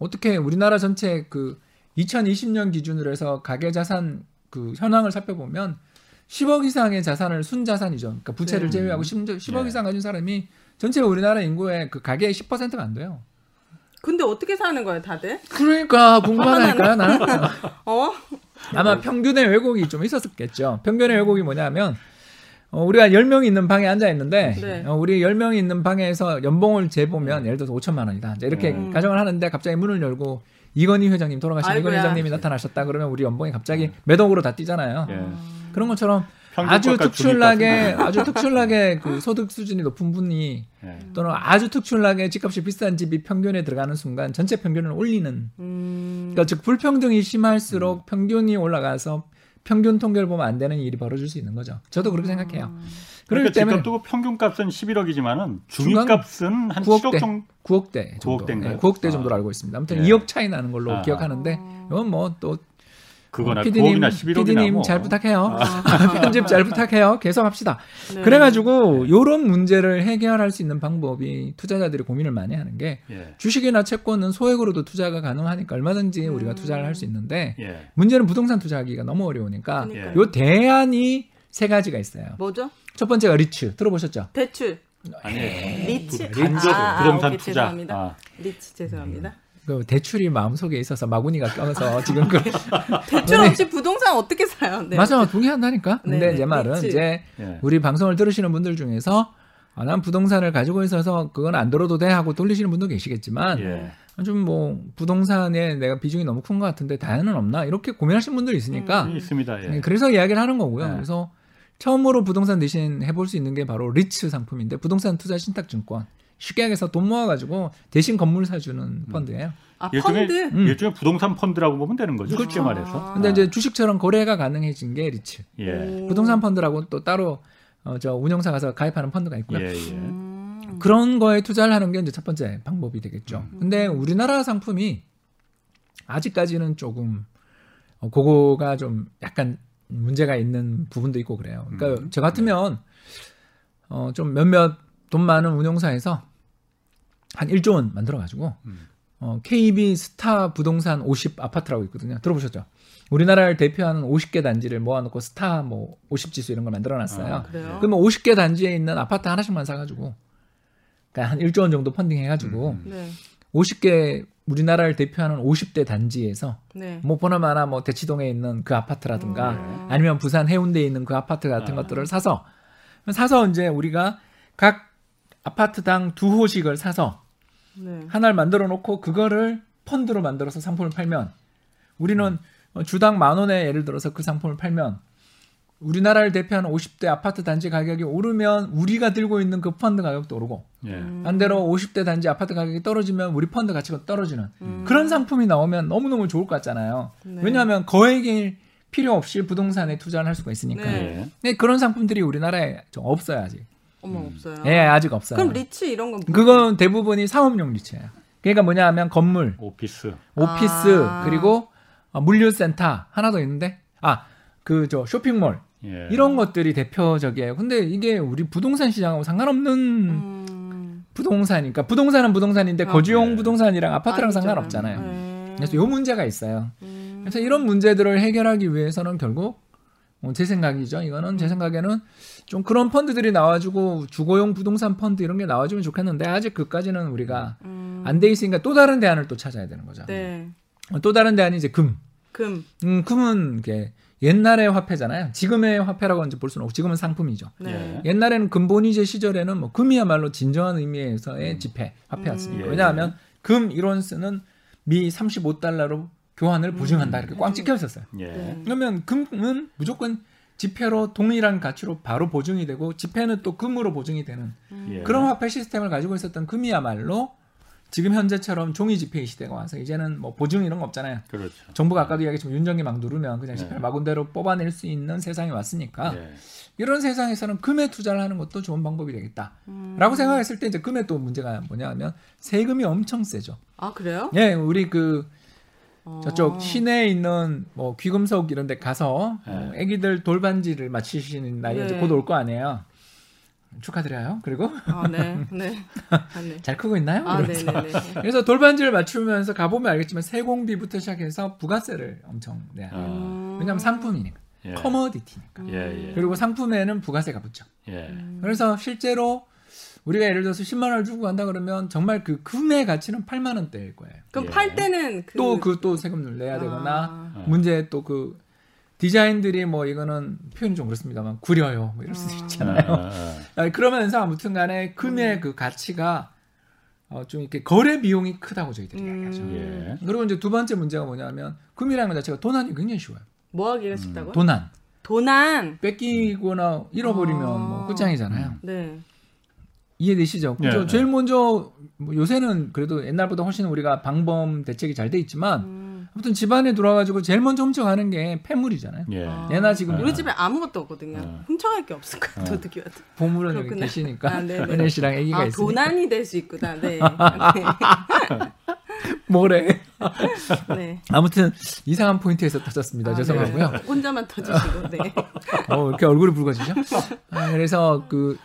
어떻게 우리나라 전체 그 2020년 기준으로 해서 가계 자산 그 현황을 살펴보면 10억 이상의 자산을 순자산이죠. 그러니까 부채를 네. 제외하고 10, 10억 네. 이상 가진 사람이 전체 우리나라 인구의 그 가계의 10%가 안 돼요. 근데 어떻게 사는 거예요, 다들? 그러니까 궁금하다니까요, 나는. 어? 아마 평균의 왜곡이 좀 있었겠죠. 평균의 왜곡이 뭐냐면 어, 우리가 10명이 있는 방에 앉아 있는데 네. 어, 우리 10명이 있는 방에서 연봉을 재보면 예를 들어서 5천만 원이다. 이제 이렇게 음. 가정을 하는데 갑자기 문을 열고 이건희 회장님 돌아가신 이건희 아이고야. 회장님이 나타나셨다 그러면 우리 연봉이 갑자기 몇 억으로 다 뛰잖아요. 예. 그런 것처럼 아주 특출나게 아주 특출나게 그 소득 수준이 높은 분이 예. 또는 아주 특출나게 집값이 비싼 집이 평균에 들어가는 순간 전체 평균을 올리는 음. 그러니까 즉 불평등이 심할수록 평균이 올라가서 평균 통계를 보면 안 되는 일이 벌어질 수 있는 거죠. 저도 그렇게 생각해요. 그러니까 때문에 집값도 평균값은 11억이지만은 중간 중위값은 한 9억 7억 대. 정도 9억대 정도. 9억대인가요? 9억대 아. 정도로 알고 있습니다. 아무튼 예. 2억 차이 나는 걸로 아. 기억하는데 이건 뭐또 그거나 피디님 9억이나 11억이나 피디님 뭐. 잘 부탁해요. 아. 편집 잘 부탁해요. 계속합시다. 네. 그래가지고 요런 문제를 해결할 수 있는 방법이 투자자들이 고민을 많이 하는 게 예. 주식이나 채권은 소액으로도 투자가 가능하니까 얼마든지 음. 우리가 투자를 할 수 있는데 예. 문제는 부동산 투자하기가 너무 어려우니까 그러니까요. 요 대안이 세 가지가 있어요. 뭐죠? 첫 번째가 리츠 들어보셨죠? 대출. 아니 리츠. 간접 아, 아, 부동산 오케이, 투자. 죄송합니다. 아, 리츠 죄송합니다. 그 대출이 마음속에 있어서 마구니가 껴서 지금 그 대출 없이 부동산 어떻게 사요? 네. 맞아 동의한다니까. 근데 네, 네. 제 말은 리츠. 이제 예. 우리 방송을 들으시는 분들 중에서 아, 난 부동산을 가지고 있어서 그건 안 들어도 돼 하고 돌리시는 분도 계시겠지만 예. 좀뭐 부동산에 내가 비중이 너무 큰 것 같은데 대안은 없나 이렇게 고민하시는 분들이 있으니까 있습니다. 예. 네, 그래서 이야기를 하는 거고요. 네. 그래서 처음으로 부동산 대신 해볼 수 있는 게 바로 리츠 상품인데 부동산 투자 신탁 증권 쉽게 얘기해서 돈 모아가지고 대신 건물 사주는 펀드예요. 아, 일종의 펀드. 음. 일종의 부동산 펀드라고 보면 되는 거죠. 쉽게 그렇죠. 말해서. 근데 아, 이제 주식처럼 거래가 가능해진 게 리츠. 예. 오. 부동산 펀드라고 또 따로 어, 저 운영사 가서 가입하는 펀드가 있고요. 예, 예. 음. 그런 거에 투자를 하는 게 이제 첫 번째 방법이 되겠죠. 음. 근데 우리나라 상품이 아직까지는 조금 어, 그거가 좀 약간 문제가 있는 부분도 있고 그래요. 그러니까 음. 저 같으면 어, 좀 몇몇 돈 많은 운용사에서 한 1조 원 만들어 가지고 음. 어, KB 스타 부동산 50 아파트라고 있거든요. 들어보셨죠? 우리나라를 대표하는 50개 단지를 모아놓고 스타 뭐 50지수 이런 걸 만들어 놨어요. 아? 그러면 50개 단지에 있는 아파트 하나씩만 사가지고 그러니까 한 1조 원 정도 펀딩 해가지고 음. 네. 50개 우리나라를 대표하는 50대 단지에서 네. 뭐 보나마나 뭐 대치동에 있는 그 아파트라든가 음. 아니면 부산 해운대에 있는 그 아파트 같은 아. 것들을 사서 사서 이제 우리가 각 아파트당 두 호씩을 사서 네. 하나를 만들어 놓고 그거를 펀드로 만들어서 상품을 팔면 우리는 어, 주당 만 원에 예를 들어서 그 상품을 팔면 우리나라를 대표하는 50대 아파트 단지 가격이 오르면 우리가 들고 있는 그 펀드 가격도 오르고 예. 음. 반대로 50대 단지 아파트 가격이 떨어지면 우리 펀드 가치가 떨어지는 음. 그런 상품이 나오면 너무너무 좋을 것 같잖아요. 네. 왜냐하면 거액이 필요 없이 부동산에 투자를 할 수가 있으니까. 네. 예. 근데 그런 상품들이 우리나라에 좀 없어요 아직. 어머 음. 없어요. 예, 아직 없어요. 그럼 리츠 이런 건 그건 대부분이 사업용 리츠예요. 그러니까 뭐냐 하면 건물, 오피스. 오피스 아. 그리고 어, 물류센터 하나 더 있는데 아 그 저 쇼핑몰 예. 이런 것들이 대표적이에요. 근데 이게 우리 부동산 시장하고 상관없는 음. 부동산이니까 부동산은 부동산인데 아, 거주용 네. 부동산이랑 아파트랑 아니죠. 상관없잖아요. 네. 그래서 요 문제가 있어요. 음. 그래서 이런 문제들을 해결하기 위해서는 결국 어, 제 생각이죠. 이거는 제 생각에는 좀 그런 펀드들이 나와주고 주거용 부동산 펀드 이런 게 나와주면 좋겠는데 아직 그까지는 우리가 음. 안돼 있으니까 또 다른 대안을 또 찾아야 되는 거죠. 네. 어, 또 다른 대안이 이제 금. 금. 음, 금은 이게 옛날의 화폐잖아요. 지금의 화폐라고 이제 볼 수는 없고 지금은 상품이죠. 네. 예. 옛날에는 금본위제 시절에는 뭐 금이야말로 진정한 의미에서의 지폐 화폐였습니다. 음. 왜냐하면 금 1온스는 미 35달러로 교환을 보증한다 이렇게 꽝 찍혀 있었어요. 예. 네. 그러면 금은 무조건 지폐로 동일한 가치로 바로 보증이 되고 지폐는 또 금으로 보증이 되는 예. 그런 화폐 시스템을 가지고 있었던 금이야말로 지금 현재처럼 종이 지폐 시대가 와서 이제는 뭐 보증 이런 거 없잖아요. 그렇죠. 정부가 아까도 이야기했지만 윤정이 막 누르면 그냥 지폐를 네. 마군대로 뽑아낼 수 있는 세상이 왔으니까 예. 이런 세상에서는 금에 투자를 하는 것도 좋은 방법이 되겠다. 음. 라고 생각했을 때 이제 금의 또 문제가 뭐냐 하면 세금이 엄청 세죠. 아 그래요? 예, 우리 그 어. 저쪽 시내에 있는 뭐 귀금속 이런 데 가서 네. 어, 애기들 돌반지를 맞히시는 나이 이제 네. 곧올 거 아니에요. 축하드려요. 그리고 아, 네. 네. 아, 네. 잘 크고 있나요? 아, 네. 네, 네. 그래서 돌반지를 맞추면서 가보면 알겠지만 세공비부터 시작해서 부가세를 엄청 내야 돼요. 아. 왜냐하면 상품이니까. 예. 커머디티니까. 예, 예. 그리고 상품에는 부가세가 붙죠. 예. 그래서 실제로 우리가 예를 들어서 10만 원을 주고 간다 그러면 정말 그 금의 가치는 8만 원대일 거예요. 그럼 예. 팔 때는 그또 그 또 세금을 내야 되거나 아. 문제 또 그 디자인들이 뭐 이거는 표현이 좀 그렇습니다만 구려요 뭐 이럴 수도 아. 있잖아요. 아, 그러면서 아무튼간에 금의 그 가치가 어, 좀 이렇게 거래 비용이 크다고 저희들이 음. 이야기하죠. 예. 그리고 이제 두 번째 문제가 뭐냐면 금이라는 것 자체가 도난이 굉장히 쉬워요. 뭐 하기가 쉽다고요? 도난 도난. 뺏기거나 잃어버리면 아. 뭐 끝장이잖아요. 네. 이해되시죠? 예, 그죠? 예. 제일 먼저 뭐 요새는 그래도 옛날보다 훨씬 우리가 방범 대책이 잘 돼 있지만 음. 아무튼 집안에 들어와가지고 제일 먼저 훔쳐가는 게 폐물이잖아요. 예. 아. 얘나 지금 우리 집에 아무것도 없거든요. 어. 훔쳐갈 게 없을. 어. 도둑이 와도. 보물은 여기. 계시니까 아. 은혜 씨랑 아기가 아, 있으니까 도난이 될 수 있구나. 네. 뭐래? 네. 아무튼 이상한 포인트에서 터졌습니다. 아, 죄송하고요. 네. 혼자만 터지시고. 네. 어, 이렇게 얼굴이 붉어지죠? 아, 그래서 그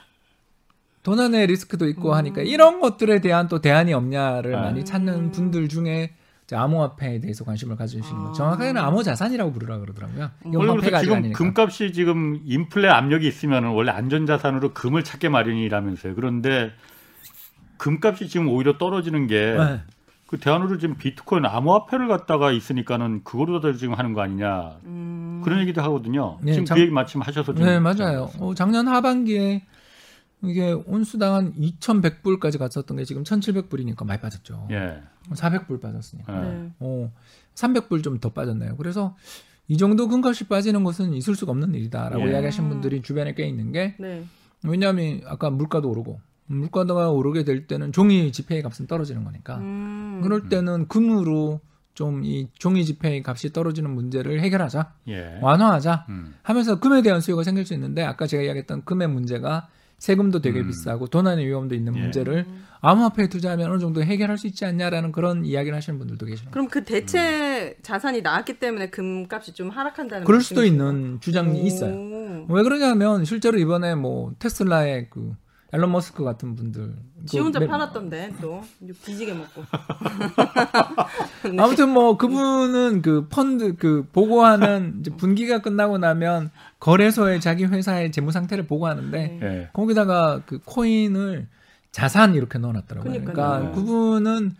도난의 리스크도 음. 있고 하니까 이런 것들에 대한 또 대안이 없냐를 아. 많이 찾는 분들 중에 암호화폐에 대해서 관심을 가지시는 거. 정확하게는 암호 자산이라고 부르라 그러더라고요. 이건 원래 지금 아니니까. 금값이 지금 인플레 압력이 있으면 원래 안전자산으로 금을 찾게 마련이라면서요. 그런데 금값이 지금 오히려 떨어지는 게 네. 그 대안으로 지금 비트코인 암호화폐를 갖다가 있으니까는 그거로 지금 하는 거 아니냐 음. 그런 얘기도 하거든요. 네, 지금 참- 그 얘기 마침 하셔서 좀 네, 맞아요. 어, 작년 하반기에 이게 온수당 한 2,100불까지 갔었던 게 지금 1,700불이니까 많이 빠졌죠. 예. 400불 빠졌으니까. 예. 네. 어, 300불 좀 더 빠졌네요. 그래서 이 정도 금값이 빠지는 것은 있을 수가 없는 일이다라고 예. 이야기하시는 분들이 주변에 꽤 있는 게 네. 왜냐하면 아까 물가도 오르고 물가가 오르게 될 때는 종이 지폐의 값은 떨어지는 거니까 음. 그럴 때는 금으로 좀 이 종이 지폐의 값이 떨어지는 문제를 해결하자 예. 완화하자 음. 하면서 금에 대한 수요가 생길 수 있는데 아까 제가 이야기했던 금의 문제가 세금도 되게 음. 비싸고 도난의 위험도 있는 예. 문제를 암호화폐에 투자하면 어느 정도 해결할 수 있지 않냐라는 그런 이야기를 하시는 분들도 계십니다. 그럼 그 대체 자산이 나왔기 때문에 금값이 좀 하락한다는 그럴 수도? 있는 주장이 오. 있어요. 왜 그러냐면 실제로 이번에 뭐 테슬라의 그 앨런 머스크 같은 분들 지그 혼자 매- 팔았던데 또 뒤지게 먹고. 아무튼 뭐 그분은 그 펀드 그 보고하는 이제 분기가 끝나고 나면 거래소에 자기 회사의 재무 상태를 보고하는데 네. 예. 거기다가 그 코인을 자산 이렇게 넣어놨더라고요. 그러니까요. 그러니까 네. 그분은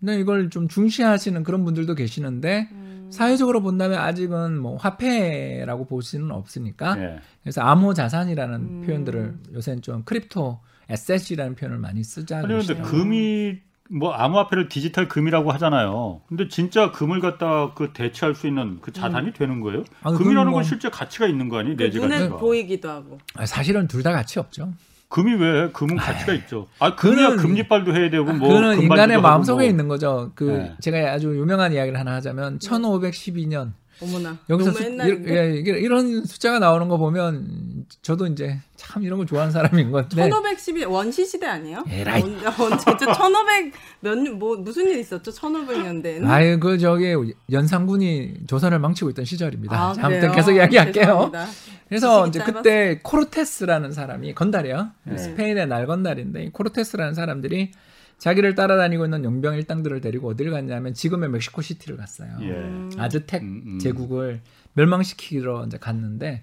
근데 이걸 좀 중시하시는 그런 분들도 계시는데 음. 사회적으로 본다면 아직은 뭐 화폐라고 볼 수는 없으니까 예. 그래서 암호 자산이라는 음. 표현들을 요새는 좀 crypto asset이라는 표현을 많이 쓰자. 그러시더라고요. 금이 뭐 암호화폐를 디지털 금이라고 하잖아요. 근데 진짜 금을 갖다 그 대체할 수 있는 그 자산이 되는 거예요? 아, 금이라는 뭐- 건 실제 가치가 있는 거 아니? 그 내재 눈에 가치가. 보이기도 하고. 아, 사실은 둘 다 가치 없죠. 금이 왜? 금은 가치가 있죠. 아 금이야 그는- 금리빨도 해야 되고 뭐 그거는 금반지도 인간의 마음속에 뭐. 있는 거죠. 그 네. 제가 아주 유명한 이야기를 하나 하자면 1512년 어머나. 여기서 수- 예, 이런 숫자가 나오는 거 보면 저도 이제 참 이런 거 좋아하는 사람인 건데 1512 원시 시대 아니에요? 에라이. 언, 언, 진짜 1500 몇 뭐 무슨 일 있었죠? 1500년대에는. 아유 그 저기 연산군이 조선을 망치고 있던 시절입니다. 아, 자, 아무튼? 계속 이야기할게요. 죄송합니다. 그래서 이제 그때 코르테스라는 사람이 건달이요. 네. 스페인의 날 건달인데 이 코르테스라는 사람들이 자기를 따라다니고 있는 용병 일당들을 데리고 어디를 갔냐면 지금의 멕시코 시티를 갔어요. 예. 음. 아즈텍 음, 음. 제국을 멸망시키러 이제 갔는데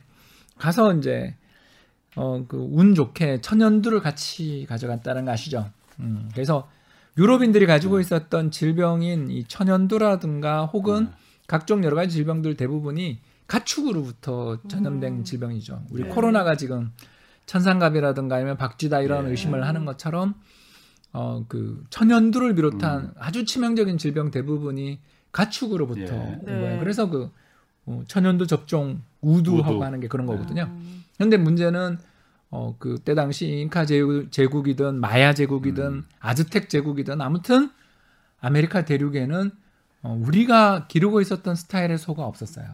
가서 이제 어 그 운 좋게 천연두를 같이 가져갔다는 거 아시죠? 음, 그래서 유럽인들이 가지고 있었던 질병인 이 천연두라든가 혹은 음. 각종 여러 가지 질병들 대부분이 가축으로부터 전염된 음. 질병이죠. 우리 네. 코로나가 지금 천상갑이라든가 아니면 박쥐다 이런 예. 의심을 하는 것처럼 어 그 천연두를 비롯한 음. 아주 치명적인 질병 대부분이 가축으로부터 예. 온 네. 거예요. 그래서 그 어, 천연두 접종 우두하고 우두. 하는 게 그런 거거든요. 음. 근데 문제는 어 그때 당시 잉카 제국, 제국 이든 마야 제국이든 음. 아즈텍 제국이든 아무튼 아메리카 대륙에는 어, 우리가 기르고 있었던 스타일의 소가 없었어요.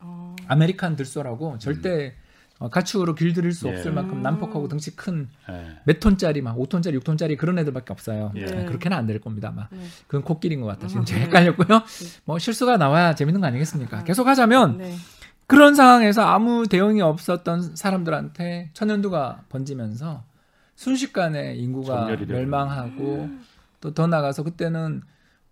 어. 아메리칸 들소라고 절대 어, 가축으로 길들일 수 예. 없을 만큼 난폭하고 덩치 큰 예. 몇 톤짜리 막 5톤짜리 6톤짜리 그런 애들밖에 없어요. 예. 네, 그렇게는 안 될 겁니다 아마. 네. 그건 코끼리인 것 같다. 지금 아, 제가 네. 헷갈렸고요. 뭐 실수가 나와야 재밌는 거 아니겠습니까? 아. 계속 하자면 네. 그런 상황에서 아무 대응이 없었던 사람들한테 천연두가 번지면서 순식간에 인구가. 멸망하고 또 더 나가서 그때는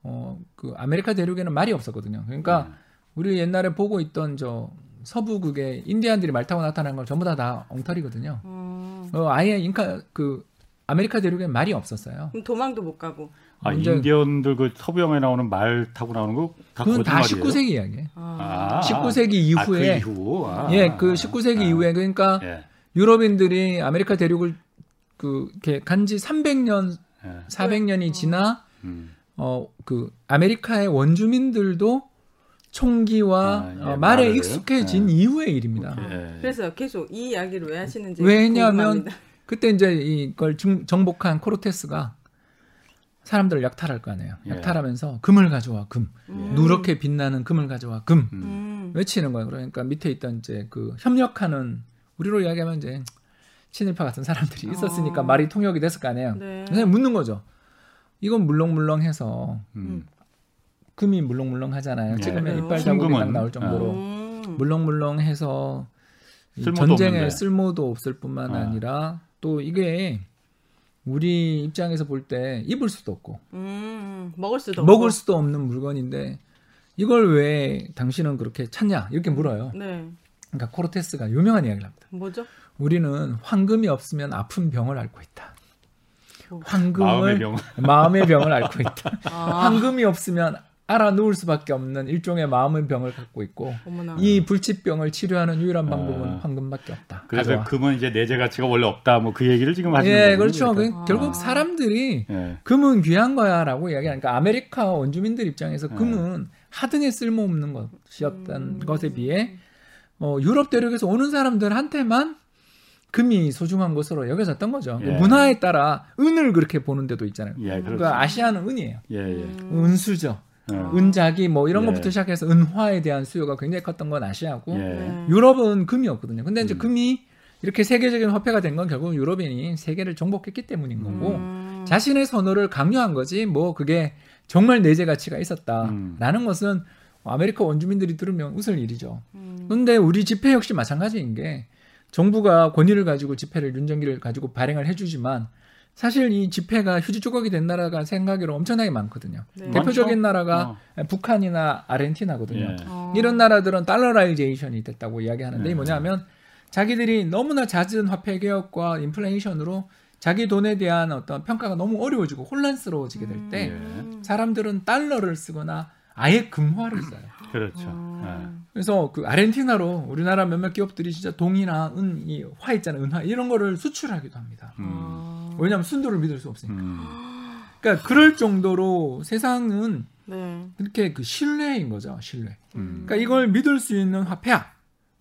어 그 아메리카 대륙에는 말이 없었거든요. 그러니까 음. 우리 옛날에 보고 있던 저 서부극의 인디안들이 말 타고 나타나는 걸 전부 다 다 엉터리거든요. 음. 어, 아예 잉카 그 아메리카 대륙에 말이 없었어요. 그럼 도망도 못 가고. 아, 이제- 인디언들 그 서부 영화에 나오는 말 타고 나오는 거다 그건 다 거짓말이에요? 19세기 이야기예요. 아. 아. 19세기 아, 그 이후에 이후. 아. 예, 그 19세기 아. 이후에 그러니까 예. 유럽인들이 아메리카 대륙을 그 이렇게 간지 300년, 예. 400년이 지나 음. 어그 아메리카의 원주민들도 총기와 아, 예, 어, 말에 말을, 익숙해진 예. 이후의 일입니다. 예. 그래서 계속 이 이야기를 왜 하시는지 왜냐하면 궁금합니다. 그때 이제 이걸 중- 정복한 코르테스가 사람들을 약탈할 거 아니에요. 예. 약탈하면서 금을 가져와 금, 음. 누렇게 빛나는 금을 가져와 금 음. 음. 외치는 거예요. 그러니까 밑에 있던 이제 그 협력하는 우리로 이야기하면 이제 친일파 같은 사람들이 있었으니까 어. 말이 통역이 됐을 거 아니에요. 네. 그냥 묻는 거죠. 이건 물렁물렁해서 음. 금이 물렁물렁하잖아요. 예. 찍으면 그래요? 이빨 자국이? 딱 나올 정도로 음. 물렁물렁해서 이 쓸모도 전쟁에 없는데. 쓸모도 없을 뿐만 아. 아니라 또 이게 우리 입장에서 볼 때 입을 수도 없고 음. 먹을 수도 먹을 없고. 수도 없는 물건인데 이걸 왜 당신은 그렇게 찾냐 이렇게 물어요. 네. 그러니까 코르테스가 유명한 이야기를 합니다. 뭐죠? 우리는 황금이 없으면 아픈 병을 앓고 있다. 오. 황금을 마음의 병. 마음의 병을 앓고 있다. 아. 황금이 없으면 앓아 누울 수밖에 없는 일종의 마음의 병을 갖고 있고 어머나. 이 불치병을 치료하는 유일한 방법은 아. 황금밖에 없다. 그래서 가져와. 금은 이제 내재 가치가 원래 없다. 뭐 그 얘기를 지금 하시는 예, 거군요. 그렇죠. 그러니까. 그 결국 아. 사람들이 예. 금은 귀한 거야라고 이야기하니까 아메리카 원주민들 입장에서 네. 금은 하등의 쓸모없는 것이었던 음. 것에 비해 어, 유럽 대륙에서 오는 사람들한테만 금이 소중한 것으로 여겨졌던 거죠. 그 예. 문화에 따라 은을 그렇게 보는 데도 있잖아요. 예, 그렇죠. 그러니까 아시아는 은이에요. 예, 예. 음. 은수저, 예. 은자기 뭐 이런 예. 것부터 시작해서 은화에 대한 수요가 굉장히 컸던 건 아시아고 예. 네. 유럽은 금이었거든요. 근데 이제 음. 금이 이렇게 세계적인 화폐가 된 건 결국 유럽인이 세계를 정복했기 때문인 거고 음. 자신의 선호를 강요한 거지 뭐 그게 정말 내재 가치가 있었다라는 음. 것은 아메리카 원주민들이 들으면 웃을 일이죠. 음. 근데 우리 지폐 역시 마찬가지인 게 정부가 권위를 가지고 지폐를 윤전기를 가지고 발행을 해주지만 사실 이 지폐가 휴지 조각이 된 나라가 생각 외로 엄청나게 많거든요. 네. 대표적인? 나라가 북한이나 아르헨티나거든요. 예. 어. 이런 나라들은 dollarization이 됐다고 이야기하는데 네. 이 뭐냐면 자기들이 너무나 잦은 화폐 개혁과 인플레이션으로 자기 돈에 대한 어떤 평가가 너무 어려워지고 혼란스러워지게 될때 음. 사람들은 달러를 쓰거나 아예 금화를 써요. 그렇죠. 음. 그래서 그 아르헨티나로 우리나라 몇몇 기업들이 진짜 동이나 은, 이 화 있잖아요. 은화 이런 거를 수출하기도 합니다. 예. 음. 아. 왜냐하면 순도를 믿을 수 없으니까. 음. 그러니까 그럴 정도로 세상은 네. 이렇게 그 신뢰인 거죠. 신뢰. 음. 그러니까 이걸 믿을 수 있는 화폐야.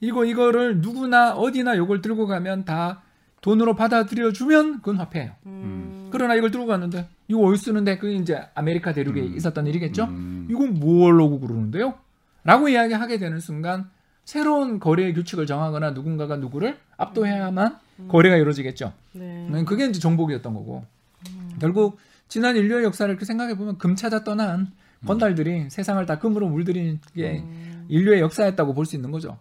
이거 이거를 누구나 어디나 이걸 들고 가면 다 돈으로 받아들여 주면 그건 화폐예요. 음. 그러나 이걸 들고 갔는데 이거 어디 쓰는데 그게 이제 아메리카 대륙에 음. 있었던 일이겠죠. 음. 이건 뭘로고 그러는데요? 라고 이야기하게 되는 순간 새로운 거래의 규칙을 정하거나 누군가가 누구를 압도해야만 거래가 이루어지겠죠. 네. 그게 이제 정복이었던 거고. 결국 지난 인류의 역사를 이렇게 생각해 보면 금 찾아 떠난 건달들이 세상을 다 금으로 물들이는 게 음. 인류의 역사였다고 볼 수 있는 거죠.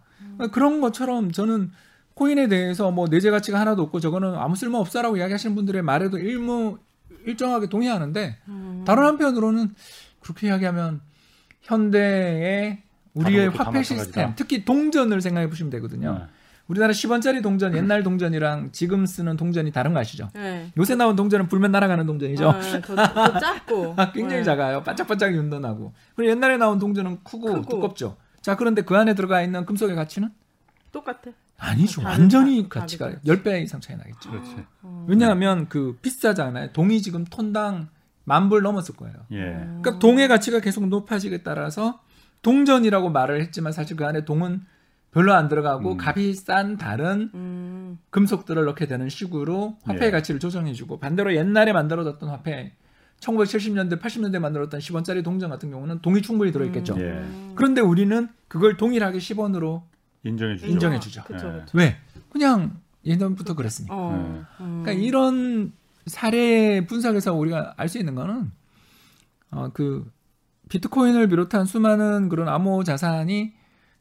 그런 것처럼 저는 코인에 대해서 뭐 내재 가치가 하나도 없고 저거는 아무 쓸모 없어라고 이야기하시는 분들의 말에도 일무 일정하게 동의하는데 음. 다른 한편으로는 그렇게 이야기하면 현대의 우리의 화폐. 시스템, 특히 동전을 생각해 보시면 되거든요. 네. 우리나라 10원짜리 동전, 옛날 동전이랑 지금 쓰는 동전이 다른 거 아시죠? 네. 요새 나온 동전은 불면 날아가는 동전이죠. 아, 더, 더 작고. 아, 굉장히 네. 작아요. 반짝반짝 윤던하고. 그리고 옛날에 나온 동전은 크고, 크고. 두껍죠. 자, 그런데 그 안에 들어가 있는 금속의 가치는 똑같아. 아니죠. 완전히 다- 가치가 다르죠. 10배 이상 차이 나겠죠. 그렇지. 음. 왜냐하면 그 비싸잖아요. 동이 지금 톤당 만 불 넘었을 거예요. 예. 음. 그러니까 동의 가치가 계속 높아지게 따라서 동전이라고 말을 했지만 사실 그 안에 동은 별로 안 들어가고 음. 값이 싼 다른 음. 금속들을 넣게 되는 식으로 화폐의 예. 가치를 조정해주고 반대로 옛날에 만들어졌던 화폐 1970년대 80년대 만들었던 10원짜리 동전 같은 경우는 동이 충분히 들어있겠죠. 예. 음. 그런데 우리는 그걸 동일하게 10원으로 인정해 주죠. 인정해 주죠. 그쵸, 예. 그쵸. 왜? 그냥 예전부터 그랬으니까. 어. 네. 음. 그러니까 이런 사례 분석에서 우리가 알 수 있는 거는 어, 그 비트코인을 비롯한 수많은 그런 암호 자산이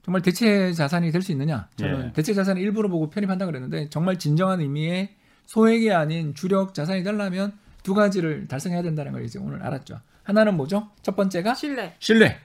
정말 대체 자산이 될 수 있느냐? 저는 예. 대체 자산을 일부러 보고 편입한다 그랬는데 정말 진정한 의미의 소액이 아닌 주력 자산이 되려면 두 가지를 달성해야 된다는 걸 이제 오늘 알았죠. 하나는 뭐죠? 첫 번째가 신뢰. 신뢰.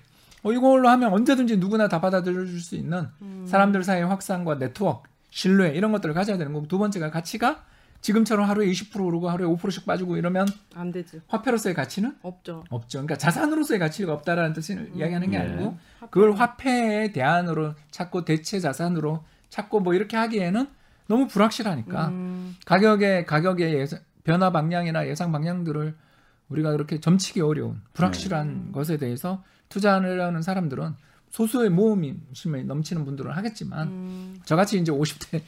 어, 이걸로 하면 언제든지 누구나 다 받아들일 수 있는 음. 사람들 사이의 확산과 네트워크, 신뢰 이런 것들을 가져야 되는 거고 두 번째가 가치가 지금처럼 하루에 20% 오르고 하루에 5%씩 빠지고 이러면 안 되지. 화폐로서의 가치는 없죠. 없죠. 그러니까 자산으로서의 가치가 없다라는 뜻을 이야기하는 게 네. 아니고 그걸 화폐의 대안으로 찾고 대체 자산으로 찾고 뭐 이렇게 하기에는 너무 불확실하니까 음. 가격의 가격의 예상, 변화 방향이나 예상 방향들을 우리가 그렇게 점치기 어려운 불확실한 것에 대해서 투자하려는 사람들은 소수의 모험이 심이 넘치는 분들은 하겠지만 음. 저같이 이제 50대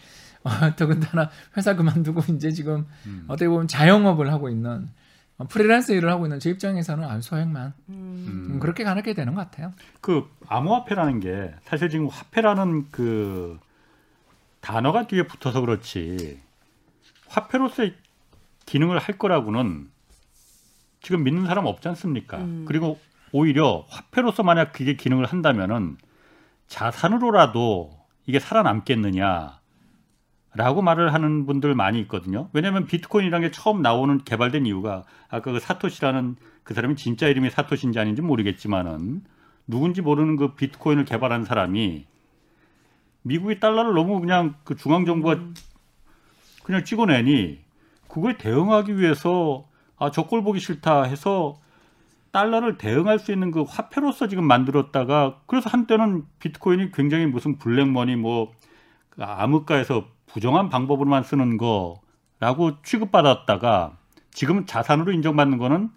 어, 더군다나 회사 그만두고 이제 지금 음. 어떻게 보면 자영업을 하고 있는 어, 프리랜서 일을 하고 있는 제 입장에서는 소액만 음. 음, 그렇게 가능하게 되는 것 같아요. 그 암호화폐라는 게 사실 지금 화폐라는 그 단어가 뒤에 붙어서 그렇지 화폐로서의 기능을 할 거라고는 지금 믿는 사람 없지 않습니까? 음. 그리고 오히려 화폐로서 만약 그게 기능을 한다면은 자산으로라도 이게 살아남겠느냐? 라고 말을 하는 분들 많이 있거든요. 왜냐하면 비트코인이라는 게 처음 나오는 개발된 이유가 아까 그 사토시라는 그 사람이 진짜 이름이 사토시인지 아닌지 모르겠지만은 누군지 모르는 그 비트코인을 개발한 사람이 미국의 달러를 너무 그냥 그 중앙 정부가 그냥 찍어내니 그거에 대응하기 위해서 아 저꼴 보기 싫다 해서 달러를 대응할 수 있는 그 화폐로서 지금 만들었다가 그래서 한때는 비트코인이 굉장히 무슨 블랙머니 뭐그 암흑가에서 부정한 방법으로만 쓰는 거라고 취급받았다가 지금 자산으로 인정받는 거는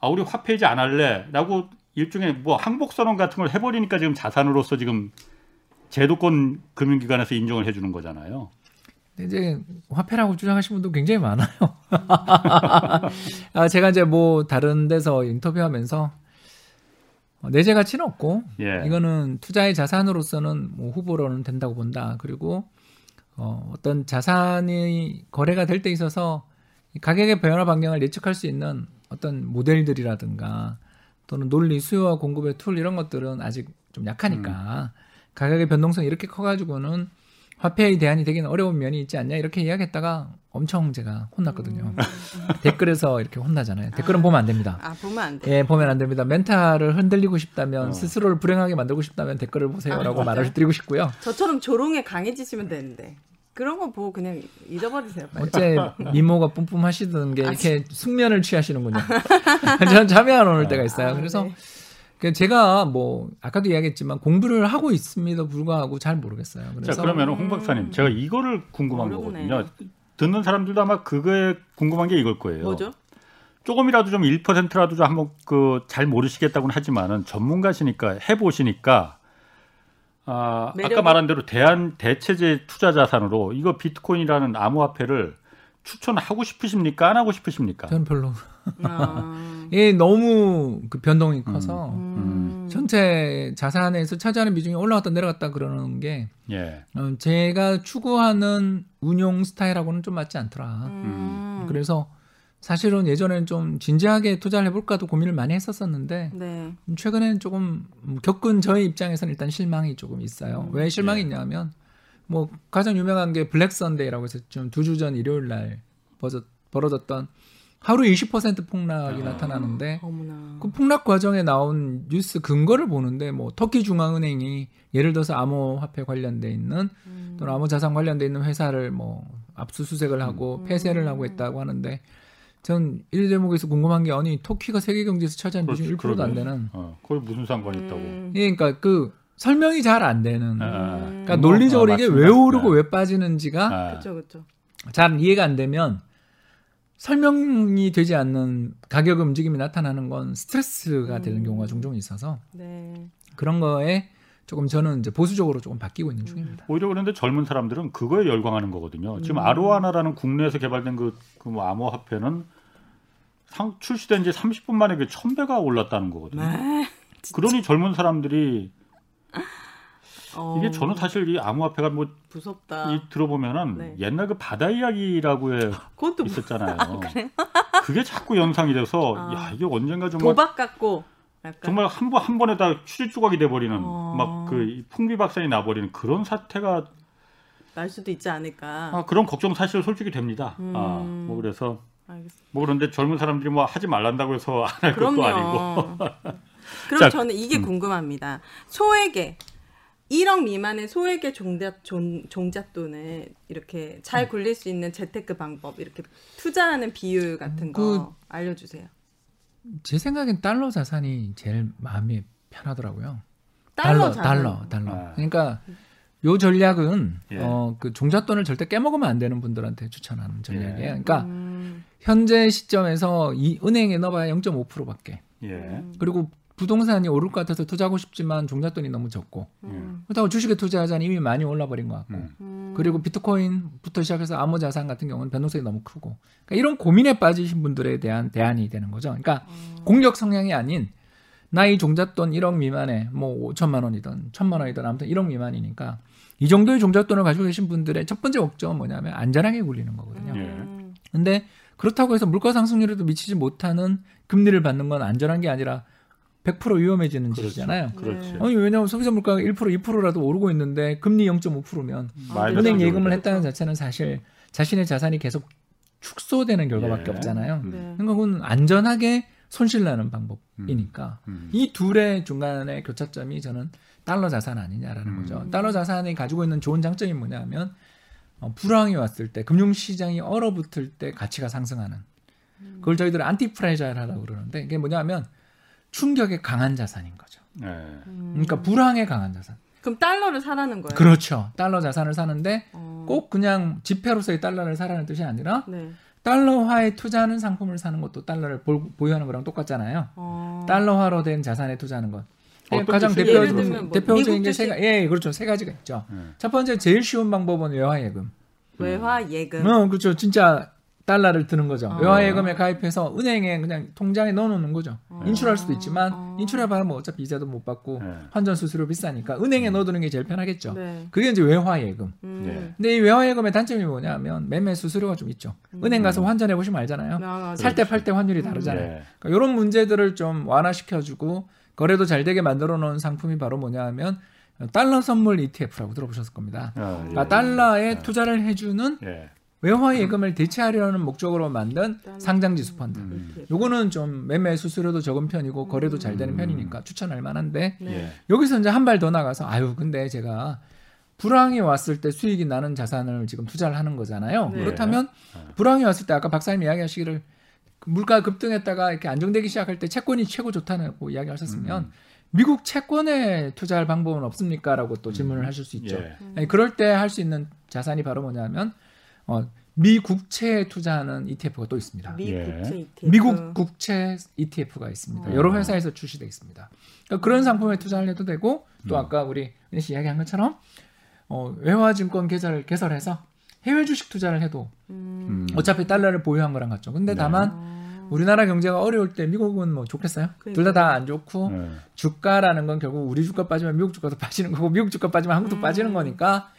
아 우리 화폐이지 안 할래라고 일종의 뭐 항복 선언 같은 걸 해버리니까 지금 자산으로서 지금 제도권 금융기관에서 인정을 해주는 거잖아요. 이제 화폐라고 주장하시는 분도 굉장히 많아요. 아, 제가 이제 뭐 다른 데서 인터뷰하면서 어, 내재 가치는 없고 예. 이거는 투자의 자산으로서는 뭐 후보로는 된다고 본다. 그리고 어, 어떤 자산이 거래가 될 때 있어서 이 가격의 변화 방향을 예측할 수 있는 어떤 모델들이라든가 또는 논리, 수요와 공급의 툴 이런 것들은 아직 좀 약하니까 가격의 변동성이 이렇게 커가지고는 화폐의 대안이 되기는 어려운 면이 있지 않냐 이렇게 이야기했다가 엄청 제가 혼났거든요. 댓글에서 이렇게 혼나잖아요. 댓글은 보면 안 됩니다. 아 보면 안 돼. 예, 보면 안 됩니다. 멘탈을 흔들리고 싶다면 어. 스스로를 불행하게 만들고 싶다면 댓글을 보세요라고 아, 말을 드리고 싶고요. 저처럼 조롱에 강해지시면 되는데 그런 거 보고 그냥 잊어버리세요. 빨리. 어째 미모가 뿜뿜하시던 게 이렇게 숙면을 취하시는군요. 저는 잠이 안 오는 때가 있어요. 아, 그래서 네. 그 제가 뭐 아까도 이야기했지만 공부를 하고 있음에도 불구하고 잘 모르겠어요. 자 그래서 그러면 홍 박사님 제가 이거를 궁금한 어렵네. 거거든요. 듣는 사람들도 아마 그거에 궁금한 게 이걸 거예요. 뭐죠? 조금이라도 좀 1%라도 좀 한번 그 잘 모르시겠다고는 하지만은 전문가시니까 해보시니까 아, 아까 매력이- 말한 대로 대한 대체제 투자 자산으로 이거 비트코인이라는 암호화폐를 추천하고 싶으십니까? 안 하고 싶으십니까? 저는 별로 아, 이게 너무 그 변동이 커서 음. 전체 자산에서 차지하는 비중이 올라갔다 내려갔다 그러는 게 예. 어, 제가 추구하는 운용 스타일하고는 좀 맞지 않더라. 음. 그래서 사실은 예전에는 좀 진지하게 투자를 해볼까도 고민을 많이 했었었는데 네. 최근에는 조금 음, 겪은 저의 입장에서는 일단 실망이 조금 있어요. 음. 왜 실망이 예. 있냐면 뭐 가장 유명한 게 Black Sunday라고 해서 좀 두 주 전 일요일 날 벌어졌, 벌어졌던 하루 20% 폭락이 아. 나타나는데 어머나. 그 폭락 과정에 나온 뉴스 근거를 보는데 뭐 터키 중앙은행이 예를 들어서 암호화폐 관련돼 있는 음. 또는 암호자산 관련돼 있는 회사를 뭐 압수수색을 하고 음. 폐쇄를 하고 있다고 하는데 전이 대목에서 궁금한 게 아니 터키가 세계 경제에서 차지하는 비중 1%도 안. 되는 어, 그걸 무슨 상관이 있다고? 음. 예, 그러니까 그 설명이 잘 안 되는 아, 그러니까 뭐, 논리적으로 어, 이게. 왜 오르고 네. 왜 빠지는지가 아, 그렇죠, 그렇죠. 잘 이해가 안 되면 설명이 되지 않는 가격 움직임이 나타나는 건 스트레스가 되는 음. 경우가 종종 있어서 네. 그런 거에 조금 저는 이제 보수적으로 조금 바뀌고 있는 중입니다. 오히려 그런데 젊은 사람들은 그거에 열광하는 거거든요. 지금 음. 아로하나라는 국내에서 개발된 그, 그 뭐 암호화폐는 상, 출시된 지 30분 만에 그 1000배가 올랐다는 거거든요. 네. 그러니 젊은 사람들이 어, 이게 저는 사실 이 암호화폐가 뭐 무섭다. 이 들어보면은 네. 옛날 그 바다 이야기라고 해 그것도 뭐 있었잖아요. 그게 자꾸 연상이 돼서 아. 야 이게 언젠가 정말 도박 같고 약간 정말 한 번 한 번에 다 추리 조각이 돼 버리는 어. 막그 풍비박산이 나버리는 그런 사태가 날 수도 있지 않을까. 아, 그런 걱정 사실 솔직히 됩니다. 음. 아, 뭐 그래서 알겠습니다. 뭐 그런데 젊은 사람들이 뭐 하지 말란다고 해서 안 할 것도 아니고. 그럼 자, 저는 이게 음. 궁금합니다. 소액의 1억 미만의 소액의 종자, 종, 종잣돈을 이렇게 잘 음. 굴릴 수 있는 재테크 방법, 이렇게 투자하는 비율 같은 거 알려주세요. 제 생각엔 달러 자산이 제일 마음이 편하더라고요. 달러, 달러, 자산. 달러. 아. 그러니까 요 전략은 예. 어, 그 종잣돈을 절대 깨먹으면 안 되는 분들한테 추천하는 전략이에요. 예. 그러니까 음, 현재 시점에서 이 은행에 넣어봐야 0.5%밖에. 예. 그리고 부동산이 오를 것 같아서 투자하고 싶지만 종잣돈이 너무 적고 음, 그렇다고 주식에 투자하자니 이미 많이 올라버린 것 같고 음. 음. 그리고 비트코인부터 시작해서 암호 자산 같은 경우는 변동성이 너무 크고 그러니까 이런 고민에 빠지신 분들에 대한 대안이 되는 거죠. 그러니까 어. 공격 성향이 아닌 나이 종잣돈 1억 미만에 뭐 5천만 원이든 1천만 원이든 아무튼 1억 미만이니까 이 정도의 종잣돈을 가지고 계신 분들의 첫 번째 목적은 뭐냐면 안전하게 굴리는 거거든요. 예. 음, 근데 그렇다고 해서 물가 상승률에도 미치지 못하는 금리를 받는 건 안전한 게 아니라 100% 위험해지는 그렇죠. 짓이잖아요. 그렇지. 네. 아니 왜냐하면 소비자 물가가 1% 2%라도 오르고 있는데 금리 0.5%면 마이너스 은행 적용이 예금을. 했다는 자체는 사실 자신의 자산이 계속 축소되는 결과밖에 예. 없잖아요. 음. 네. 그러니까 그건 안전하게 손실 나는 방법이니까 음. 이 둘의 중간의 교차점이 저는 달러 자산 아니냐라는 음. 거죠. 달러 자산이 가지고 있는 좋은 장점이 뭐냐면 어, 불황이 왔을 때 금융시장이 얼어붙을 때 가치가 상승하는 그걸 저희들은 안티프레자일하다고 그러는데 이게 뭐냐면 충격에 강한 자산인 거죠. 예. 음. 그러니까 불황에 강한 자산. 그럼 달러를 사라는 거예요? 그렇죠. 달러 자산을 사는데 어, 꼭 그냥 지폐로서의 달러를 사라는 뜻이 아니라 네. 달러화에 투자하는 상품을 사는 것도 달러를 볼- 보유하는 거랑 똑같잖아요. 어. 달러화로 된 자산에 투자하는 것. 어떤 가장 뜻이에요? 대표, 예를 들면 뭐 대표적인 게세 주식? 가 예, 그렇죠. 세 가지가 있죠. 예. 첫 번째 제일 쉬운 방법은 외화 예금. 외화 예금. 어, 그렇죠. 진짜 달러를 드는 거죠. 아. 외화예금에 가입해서 은행에 그냥 통장에 넣어놓는 거죠. 아. 인출할 수도 있지만 아. 인출해봐야 뭐 어차피 이자도 못 받고 예. 환전 수수료 비싸니까 은행에 넣어두는 게 제일 편하겠죠. 네. 그게 이제 외화예금. 음. 네. 근데 이 외화예금의 단점이 뭐냐면 매매 수수료가 좀 있죠. 은행 가서 환전해 보시면 알잖아요. 아, 맞아요. 살때 팔 때 환율이 다르잖아요. 예. 그러니까 이런 문제들을 좀 완화시켜주고 거래도 잘 되게 만들어 놓은 상품이 바로 뭐냐 하면 달러 선물 ETF라고 들어보셨을 겁니다. 아, 예. 그러니까 달러에 예. 투자를 해주는 예. 외화 예금을 대체하려는 목적으로 만든 달러. 상장 지수 펀드. 음. 요거는 좀 매매 수수료도 적은 편이고 거래도 잘 되는 음. 편이니까 추천할 만한데 네. 예. 여기서 이제 한 발 더 나가서 아유 근데 제가 불황이 왔을 때 수익이 나는 자산을 지금 투자를 하는 거잖아요. 네. 그렇다면 불황이 왔을 때 아까 박사님 이야기하시기를 물가 급등했다가 이렇게 안정되기 시작할 때 채권이 최고 좋다고 이야기하셨으면 음. 미국 채권에 투자할 방법은 없습니까라고 또 질문을 하실 수 있죠. 예. 아니, 그럴 때 할 수 있는 자산이 바로 뭐냐면 어, 미 국채에 투자하는 ETF가 또 있습니다. 미 예. 국채 ETF. 미국 국채 ETF가 있습니다. 어. 여러 회사에서 출시돼 있습니다. 그러니까 그런 상품에 투자를 해도 되고 또 음. 아까 우리 은희 씨 이야기한 것처럼 어, 외화증권 계좌를 개설해서 해외 주식 투자를 해도 음. 음. 어차피 달러를 보유한 거랑 같죠. 근데 네. 다만 어. 우리나라 경제가 어려울 때 미국은 뭐 좋겠어요? 둘 다 다 안 좋고 예. 주가라는 건 결국 우리 주가 빠지면 미국 주가도 빠지는 거고 미국 주가 빠지면 한국도 음. 빠지는 거니까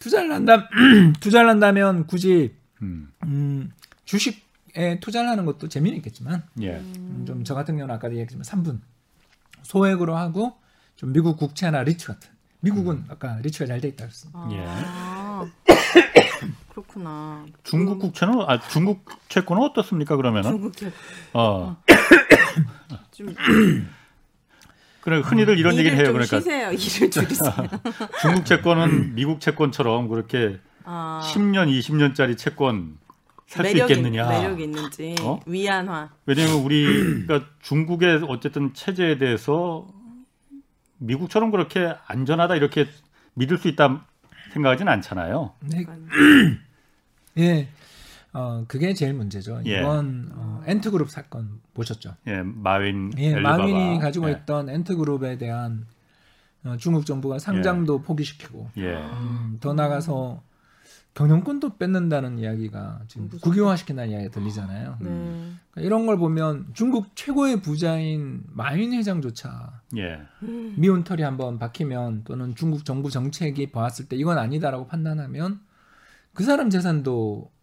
투자를 한다 투자를 한다면 굳이 음. 음, 주식에 투자를 하는 것도 재미는 있겠지만 예. 음, 좀저 같은 경우는 아까도 얘기했지만 3분 소액으로 하고 좀 미국 국채나 리츠 같은 미국은 아까 리츠가 잘 돼 있다 그랬습니다. 아. 그렇구나. 중국 국채는 아 중국 채권은 어떻습니까 그러면은? 중국 채 어. 좀 그래 흔히들 이런 얘기를 해요. 좀 그러니까 쉬세요. 일을 줄이세요. 중국 채권은 미국 채권처럼 그렇게 아, 10년, 20년짜리 채권 살 수 있겠느냐? 매력이 있는지 어? 위안화. 왜냐하면 우리가 중국의 어쨌든 체제에 대해서 미국처럼 그렇게 안전하다 이렇게 믿을 수 있다 생각하진 않잖아요. 네, 예, 어, 그게 제일 문제죠. 예. 이번 어, 엔트그룹 사건 보셨죠? 예, 마윈, 예, 엘리바바. 마윈이 가지고 예. 있던 엔트그룹에 대한 어, 중국 정부가 상장도 포기시키고 예. 음, 더 나가서 경영권도 뺏는다는 이야기가 지금 무섭다. 국유화시킨다는 이야기가 들리잖아요. 네. 그러니까 이런 걸 보면 중국 최고의 부자인 마윈 회장조차 예. 미운 털이 한번 박히면 또는 중국 정부 정책이 봤을 때 이건 아니다라고 판단하면 그 사람 재산도 예.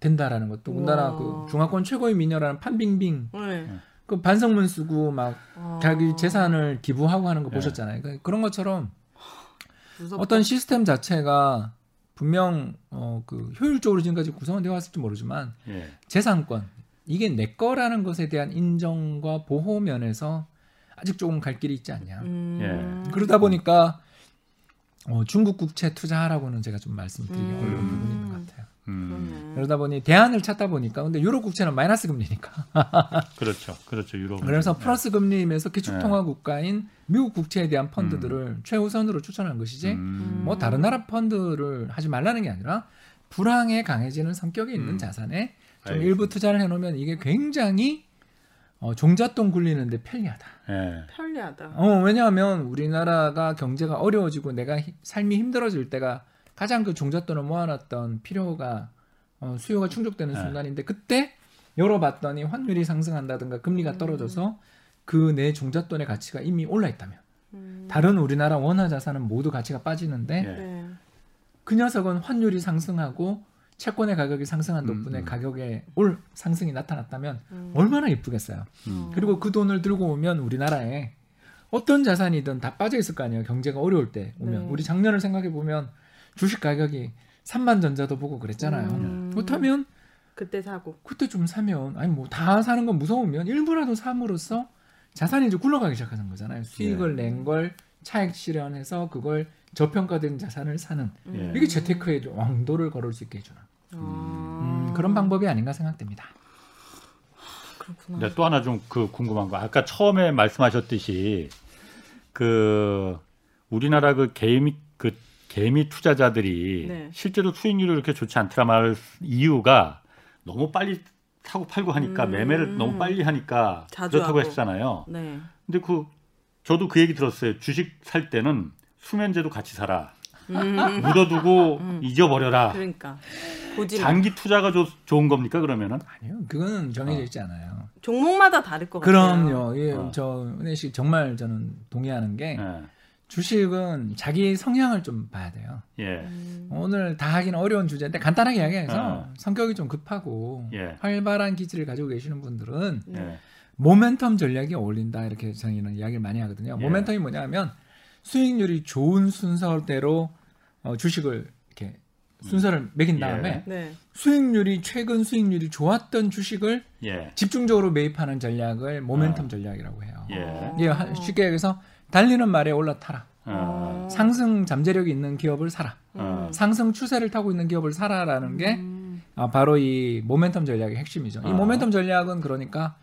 된다라는 것도 우리나라. 그 중화권 최고의 미녀라는 판빙빙 네. 그 반성문 쓰고 막 아. 자기 재산을 기부하고 하는 거 네. 보셨잖아요. 그러니까 그런 것처럼 무섭다. 어떤 시스템 자체가 분명 어, 그 효율적으로 지금까지 구성되어 왔을지 모르지만 예. 재산권 이게 내 거라는 것에 대한 인정과 보호 면에서 아직 조금 갈 길이 있지 않냐. 음. 예. 그러다 보니까 어, 중국 국채 투자하라고는 제가 좀 말씀드리기 음. 어려운 있는 것 같아요. 음. 그러다 보니 대안을 찾다 보니까 근데 유럽 국채는 마이너스 금리니까 그렇죠. 그렇죠. 유럽. 그래서 플러스 금리임에서 네. 기축통화 국가인 미국 국채에 대한 펀드들을 최우선으로 추천한 것이지 음. 뭐 다른 나라 펀드를 하지 말라는 게 아니라 불황에 강해지는 성격이 있는 음. 자산에 좀 알겠습니다. 일부 투자를 해놓으면 이게 굉장히 어, 종잣돈 굴리는데 편리하다. 예. 편리하다. 어, 왜냐하면 우리나라가 경제가 어려워지고 내가 히- 삶이 힘들어질 때가 가장 그 종잣돈을 모아놨던 필요가 어, 수요가 충족되는 네. 순간인데 그때 열어봤더니 환율이 상승한다든가 금리가 떨어져서 그 내 종잣돈의 가치가 이미 올라 있다면 음. 다른 우리나라 원화 자산은 모두 가치가 빠지는데 예. 네. 그 녀석은 환율이 상승하고 채권의 가격이 상승한 음, 덕분에 음. 가격에 올 상승이 나타났다면 음. 얼마나 이쁘겠어요. 음. 그리고 그 돈을 들고 오면 우리나라에 어떤 자산이든 다 빠져 있을 거 아니에요. 경제가 어려울 때 오면 네. 우리 작년을 생각해 보면 주식 가격이 삼만전자도 보고 그랬잖아요. 음. 그렇다면 그때 사고. 그때 좀 사면 아니 뭐 다 사는 건 무서우면 일부라도 삼으로써 자산이 이제 굴러가기 시작하는 거잖아요. 수익을 네. 낸걸 차익 실현해서 그걸 저평가된 자산을 사는 예. 이게 재테크의 왕도를 걸을 수 있게 해주는 아. 음, 그런 방법이 아닌가 생각됩니다. 그렇구나. 근데 또 하나 좀 그 궁금한 거 아까 처음에 말씀하셨듯이 그 우리나라 그그 개미 투자자들이 네. 실제로 수익률이 그렇게 좋지 않더라 말 이유가 너무 빨리 사고 팔고 하니까 음. 매매를 너무 빨리 하니까 그렇다고 하고. 했잖아요. 네. 근데 그 저도 그 얘기 들었어요. 주식 살 때는 수면제도 같이 사라. 음. 묻어두고 음. 잊어버려라. 그러니까 마. 장기 투자가 좋, 좋은 겁니까 그러면은? 아니요, 그거는 정해져 있지 않아요. 종목마다 다를 것 같아요. 그럼요. 예, 어. 저 은혜 씨 정말 저는 동의하는 게 예. 주식은 자기 성향을 좀 봐야 돼요. 예. 음. 오늘 다 하기는 어려운 주제인데 간단하게 이야기해서 어. 성격이 좀 급하고 예. 활발한 기질을 가지고 계시는 분들은 네. 예. 모멘텀 전략이 어울린다 이렇게 저희는 이야기를 많이 하거든요. 예. 모멘텀이 뭐냐면 수익률이 좋은 순서대로 어, 주식을 이렇게 순서를 매긴 다음에 예. 네. 수익률이 최근 수익률이 좋았던 주식을 예. 집중적으로 매입하는 전략을 모멘텀 아. 전략이라고 해요. 예. 예, 하- 쉽게 얘기해서 달리는 말에 올라타라. 어. 상승 잠재력이 있는 기업을 사라. 어. 상승 추세를 타고 있는 기업을 사라라는 게 음. 아, 바로 이 모멘텀 전략의 핵심이죠. 이 아. 모멘텀 전략은 그러니까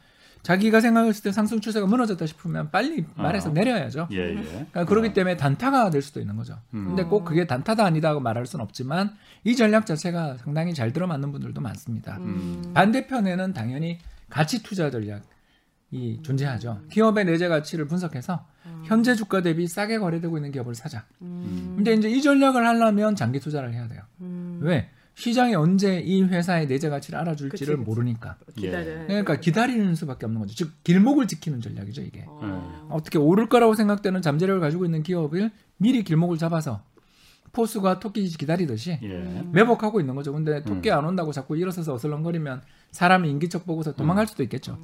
자기가 생각했을 때 상승 추세가 무너졌다 싶으면 빨리 말해서 아. 내려야죠. 예, 예. 그러니까 그렇기 때문에 단타가 될 수도 있는 거죠. 음. 근데 꼭 그게 단타다 아니다고 말할 수는 없지만 이 전략 자체가 상당히 잘 들어맞는 분들도 많습니다. 음. 반대편에는 당연히 가치 투자 전략 이 존재하죠. 기업의 내재 가치를 분석해서 현재 주가 대비 싸게 거래되고 있는 기업을 사자. 음. 근데 이제 이 전략을 하려면 장기 투자를 해야 돼요. 음. 왜? 시장이 언제 이 회사의 내재 가치를 알아줄지를 그치, 그치. 모르니까. 기다려야 그러니까 기다리는 수밖에 없는 거죠. 즉 길목을 지키는 전략이죠 이게. 어. 어떻게 오를 거라고 생각되는 잠재력을 가지고 있는 기업을 미리 길목을 잡아서 포수가 토끼 기다리듯이 예. 매복하고 있는 거죠. 근데 토끼 안 온다고 자꾸 일어서서 어슬렁거리면 사람이 인기척 보고서 도망갈 수도 있겠죠.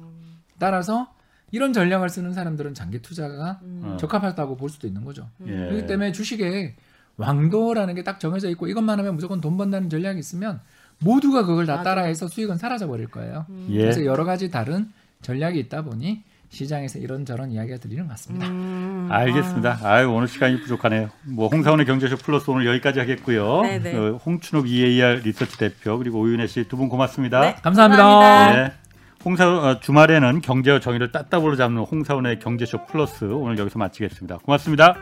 따라서 이런 전략을 쓰는 사람들은 장기 투자가 어. 적합하다고 볼 수도 있는 거죠. 예. 그렇기 때문에 주식에 왕도라는 게 딱 정해져 있고 이것만 하면 무조건 돈 번다는 전략이 있으면 모두가 그걸 다. 따라해서 수익은 사라져 버릴 거예요. 예. 그래서 여러 가지 다른 전략이 있다 보니 시장에서 이런저런 이야기가 들리는 것 같습니다. 음. 알겠습니다. 아유 오늘 시간이 부족하네요. 뭐 홍사원의 경제쇼 플러스 오늘 여기까지 하겠고요. 네네. 어, 홍춘욱 EAR 리서치 대표 그리고 오윤혜 씨 두 분 고맙습니다. 네. 감사합니다. 감사합니다. 네. 홍사 어, 주말에는 경제와 정의를 따따블로 잡는 홍사원의 경제쇼 플러스 오늘 여기서 마치겠습니다. 고맙습니다.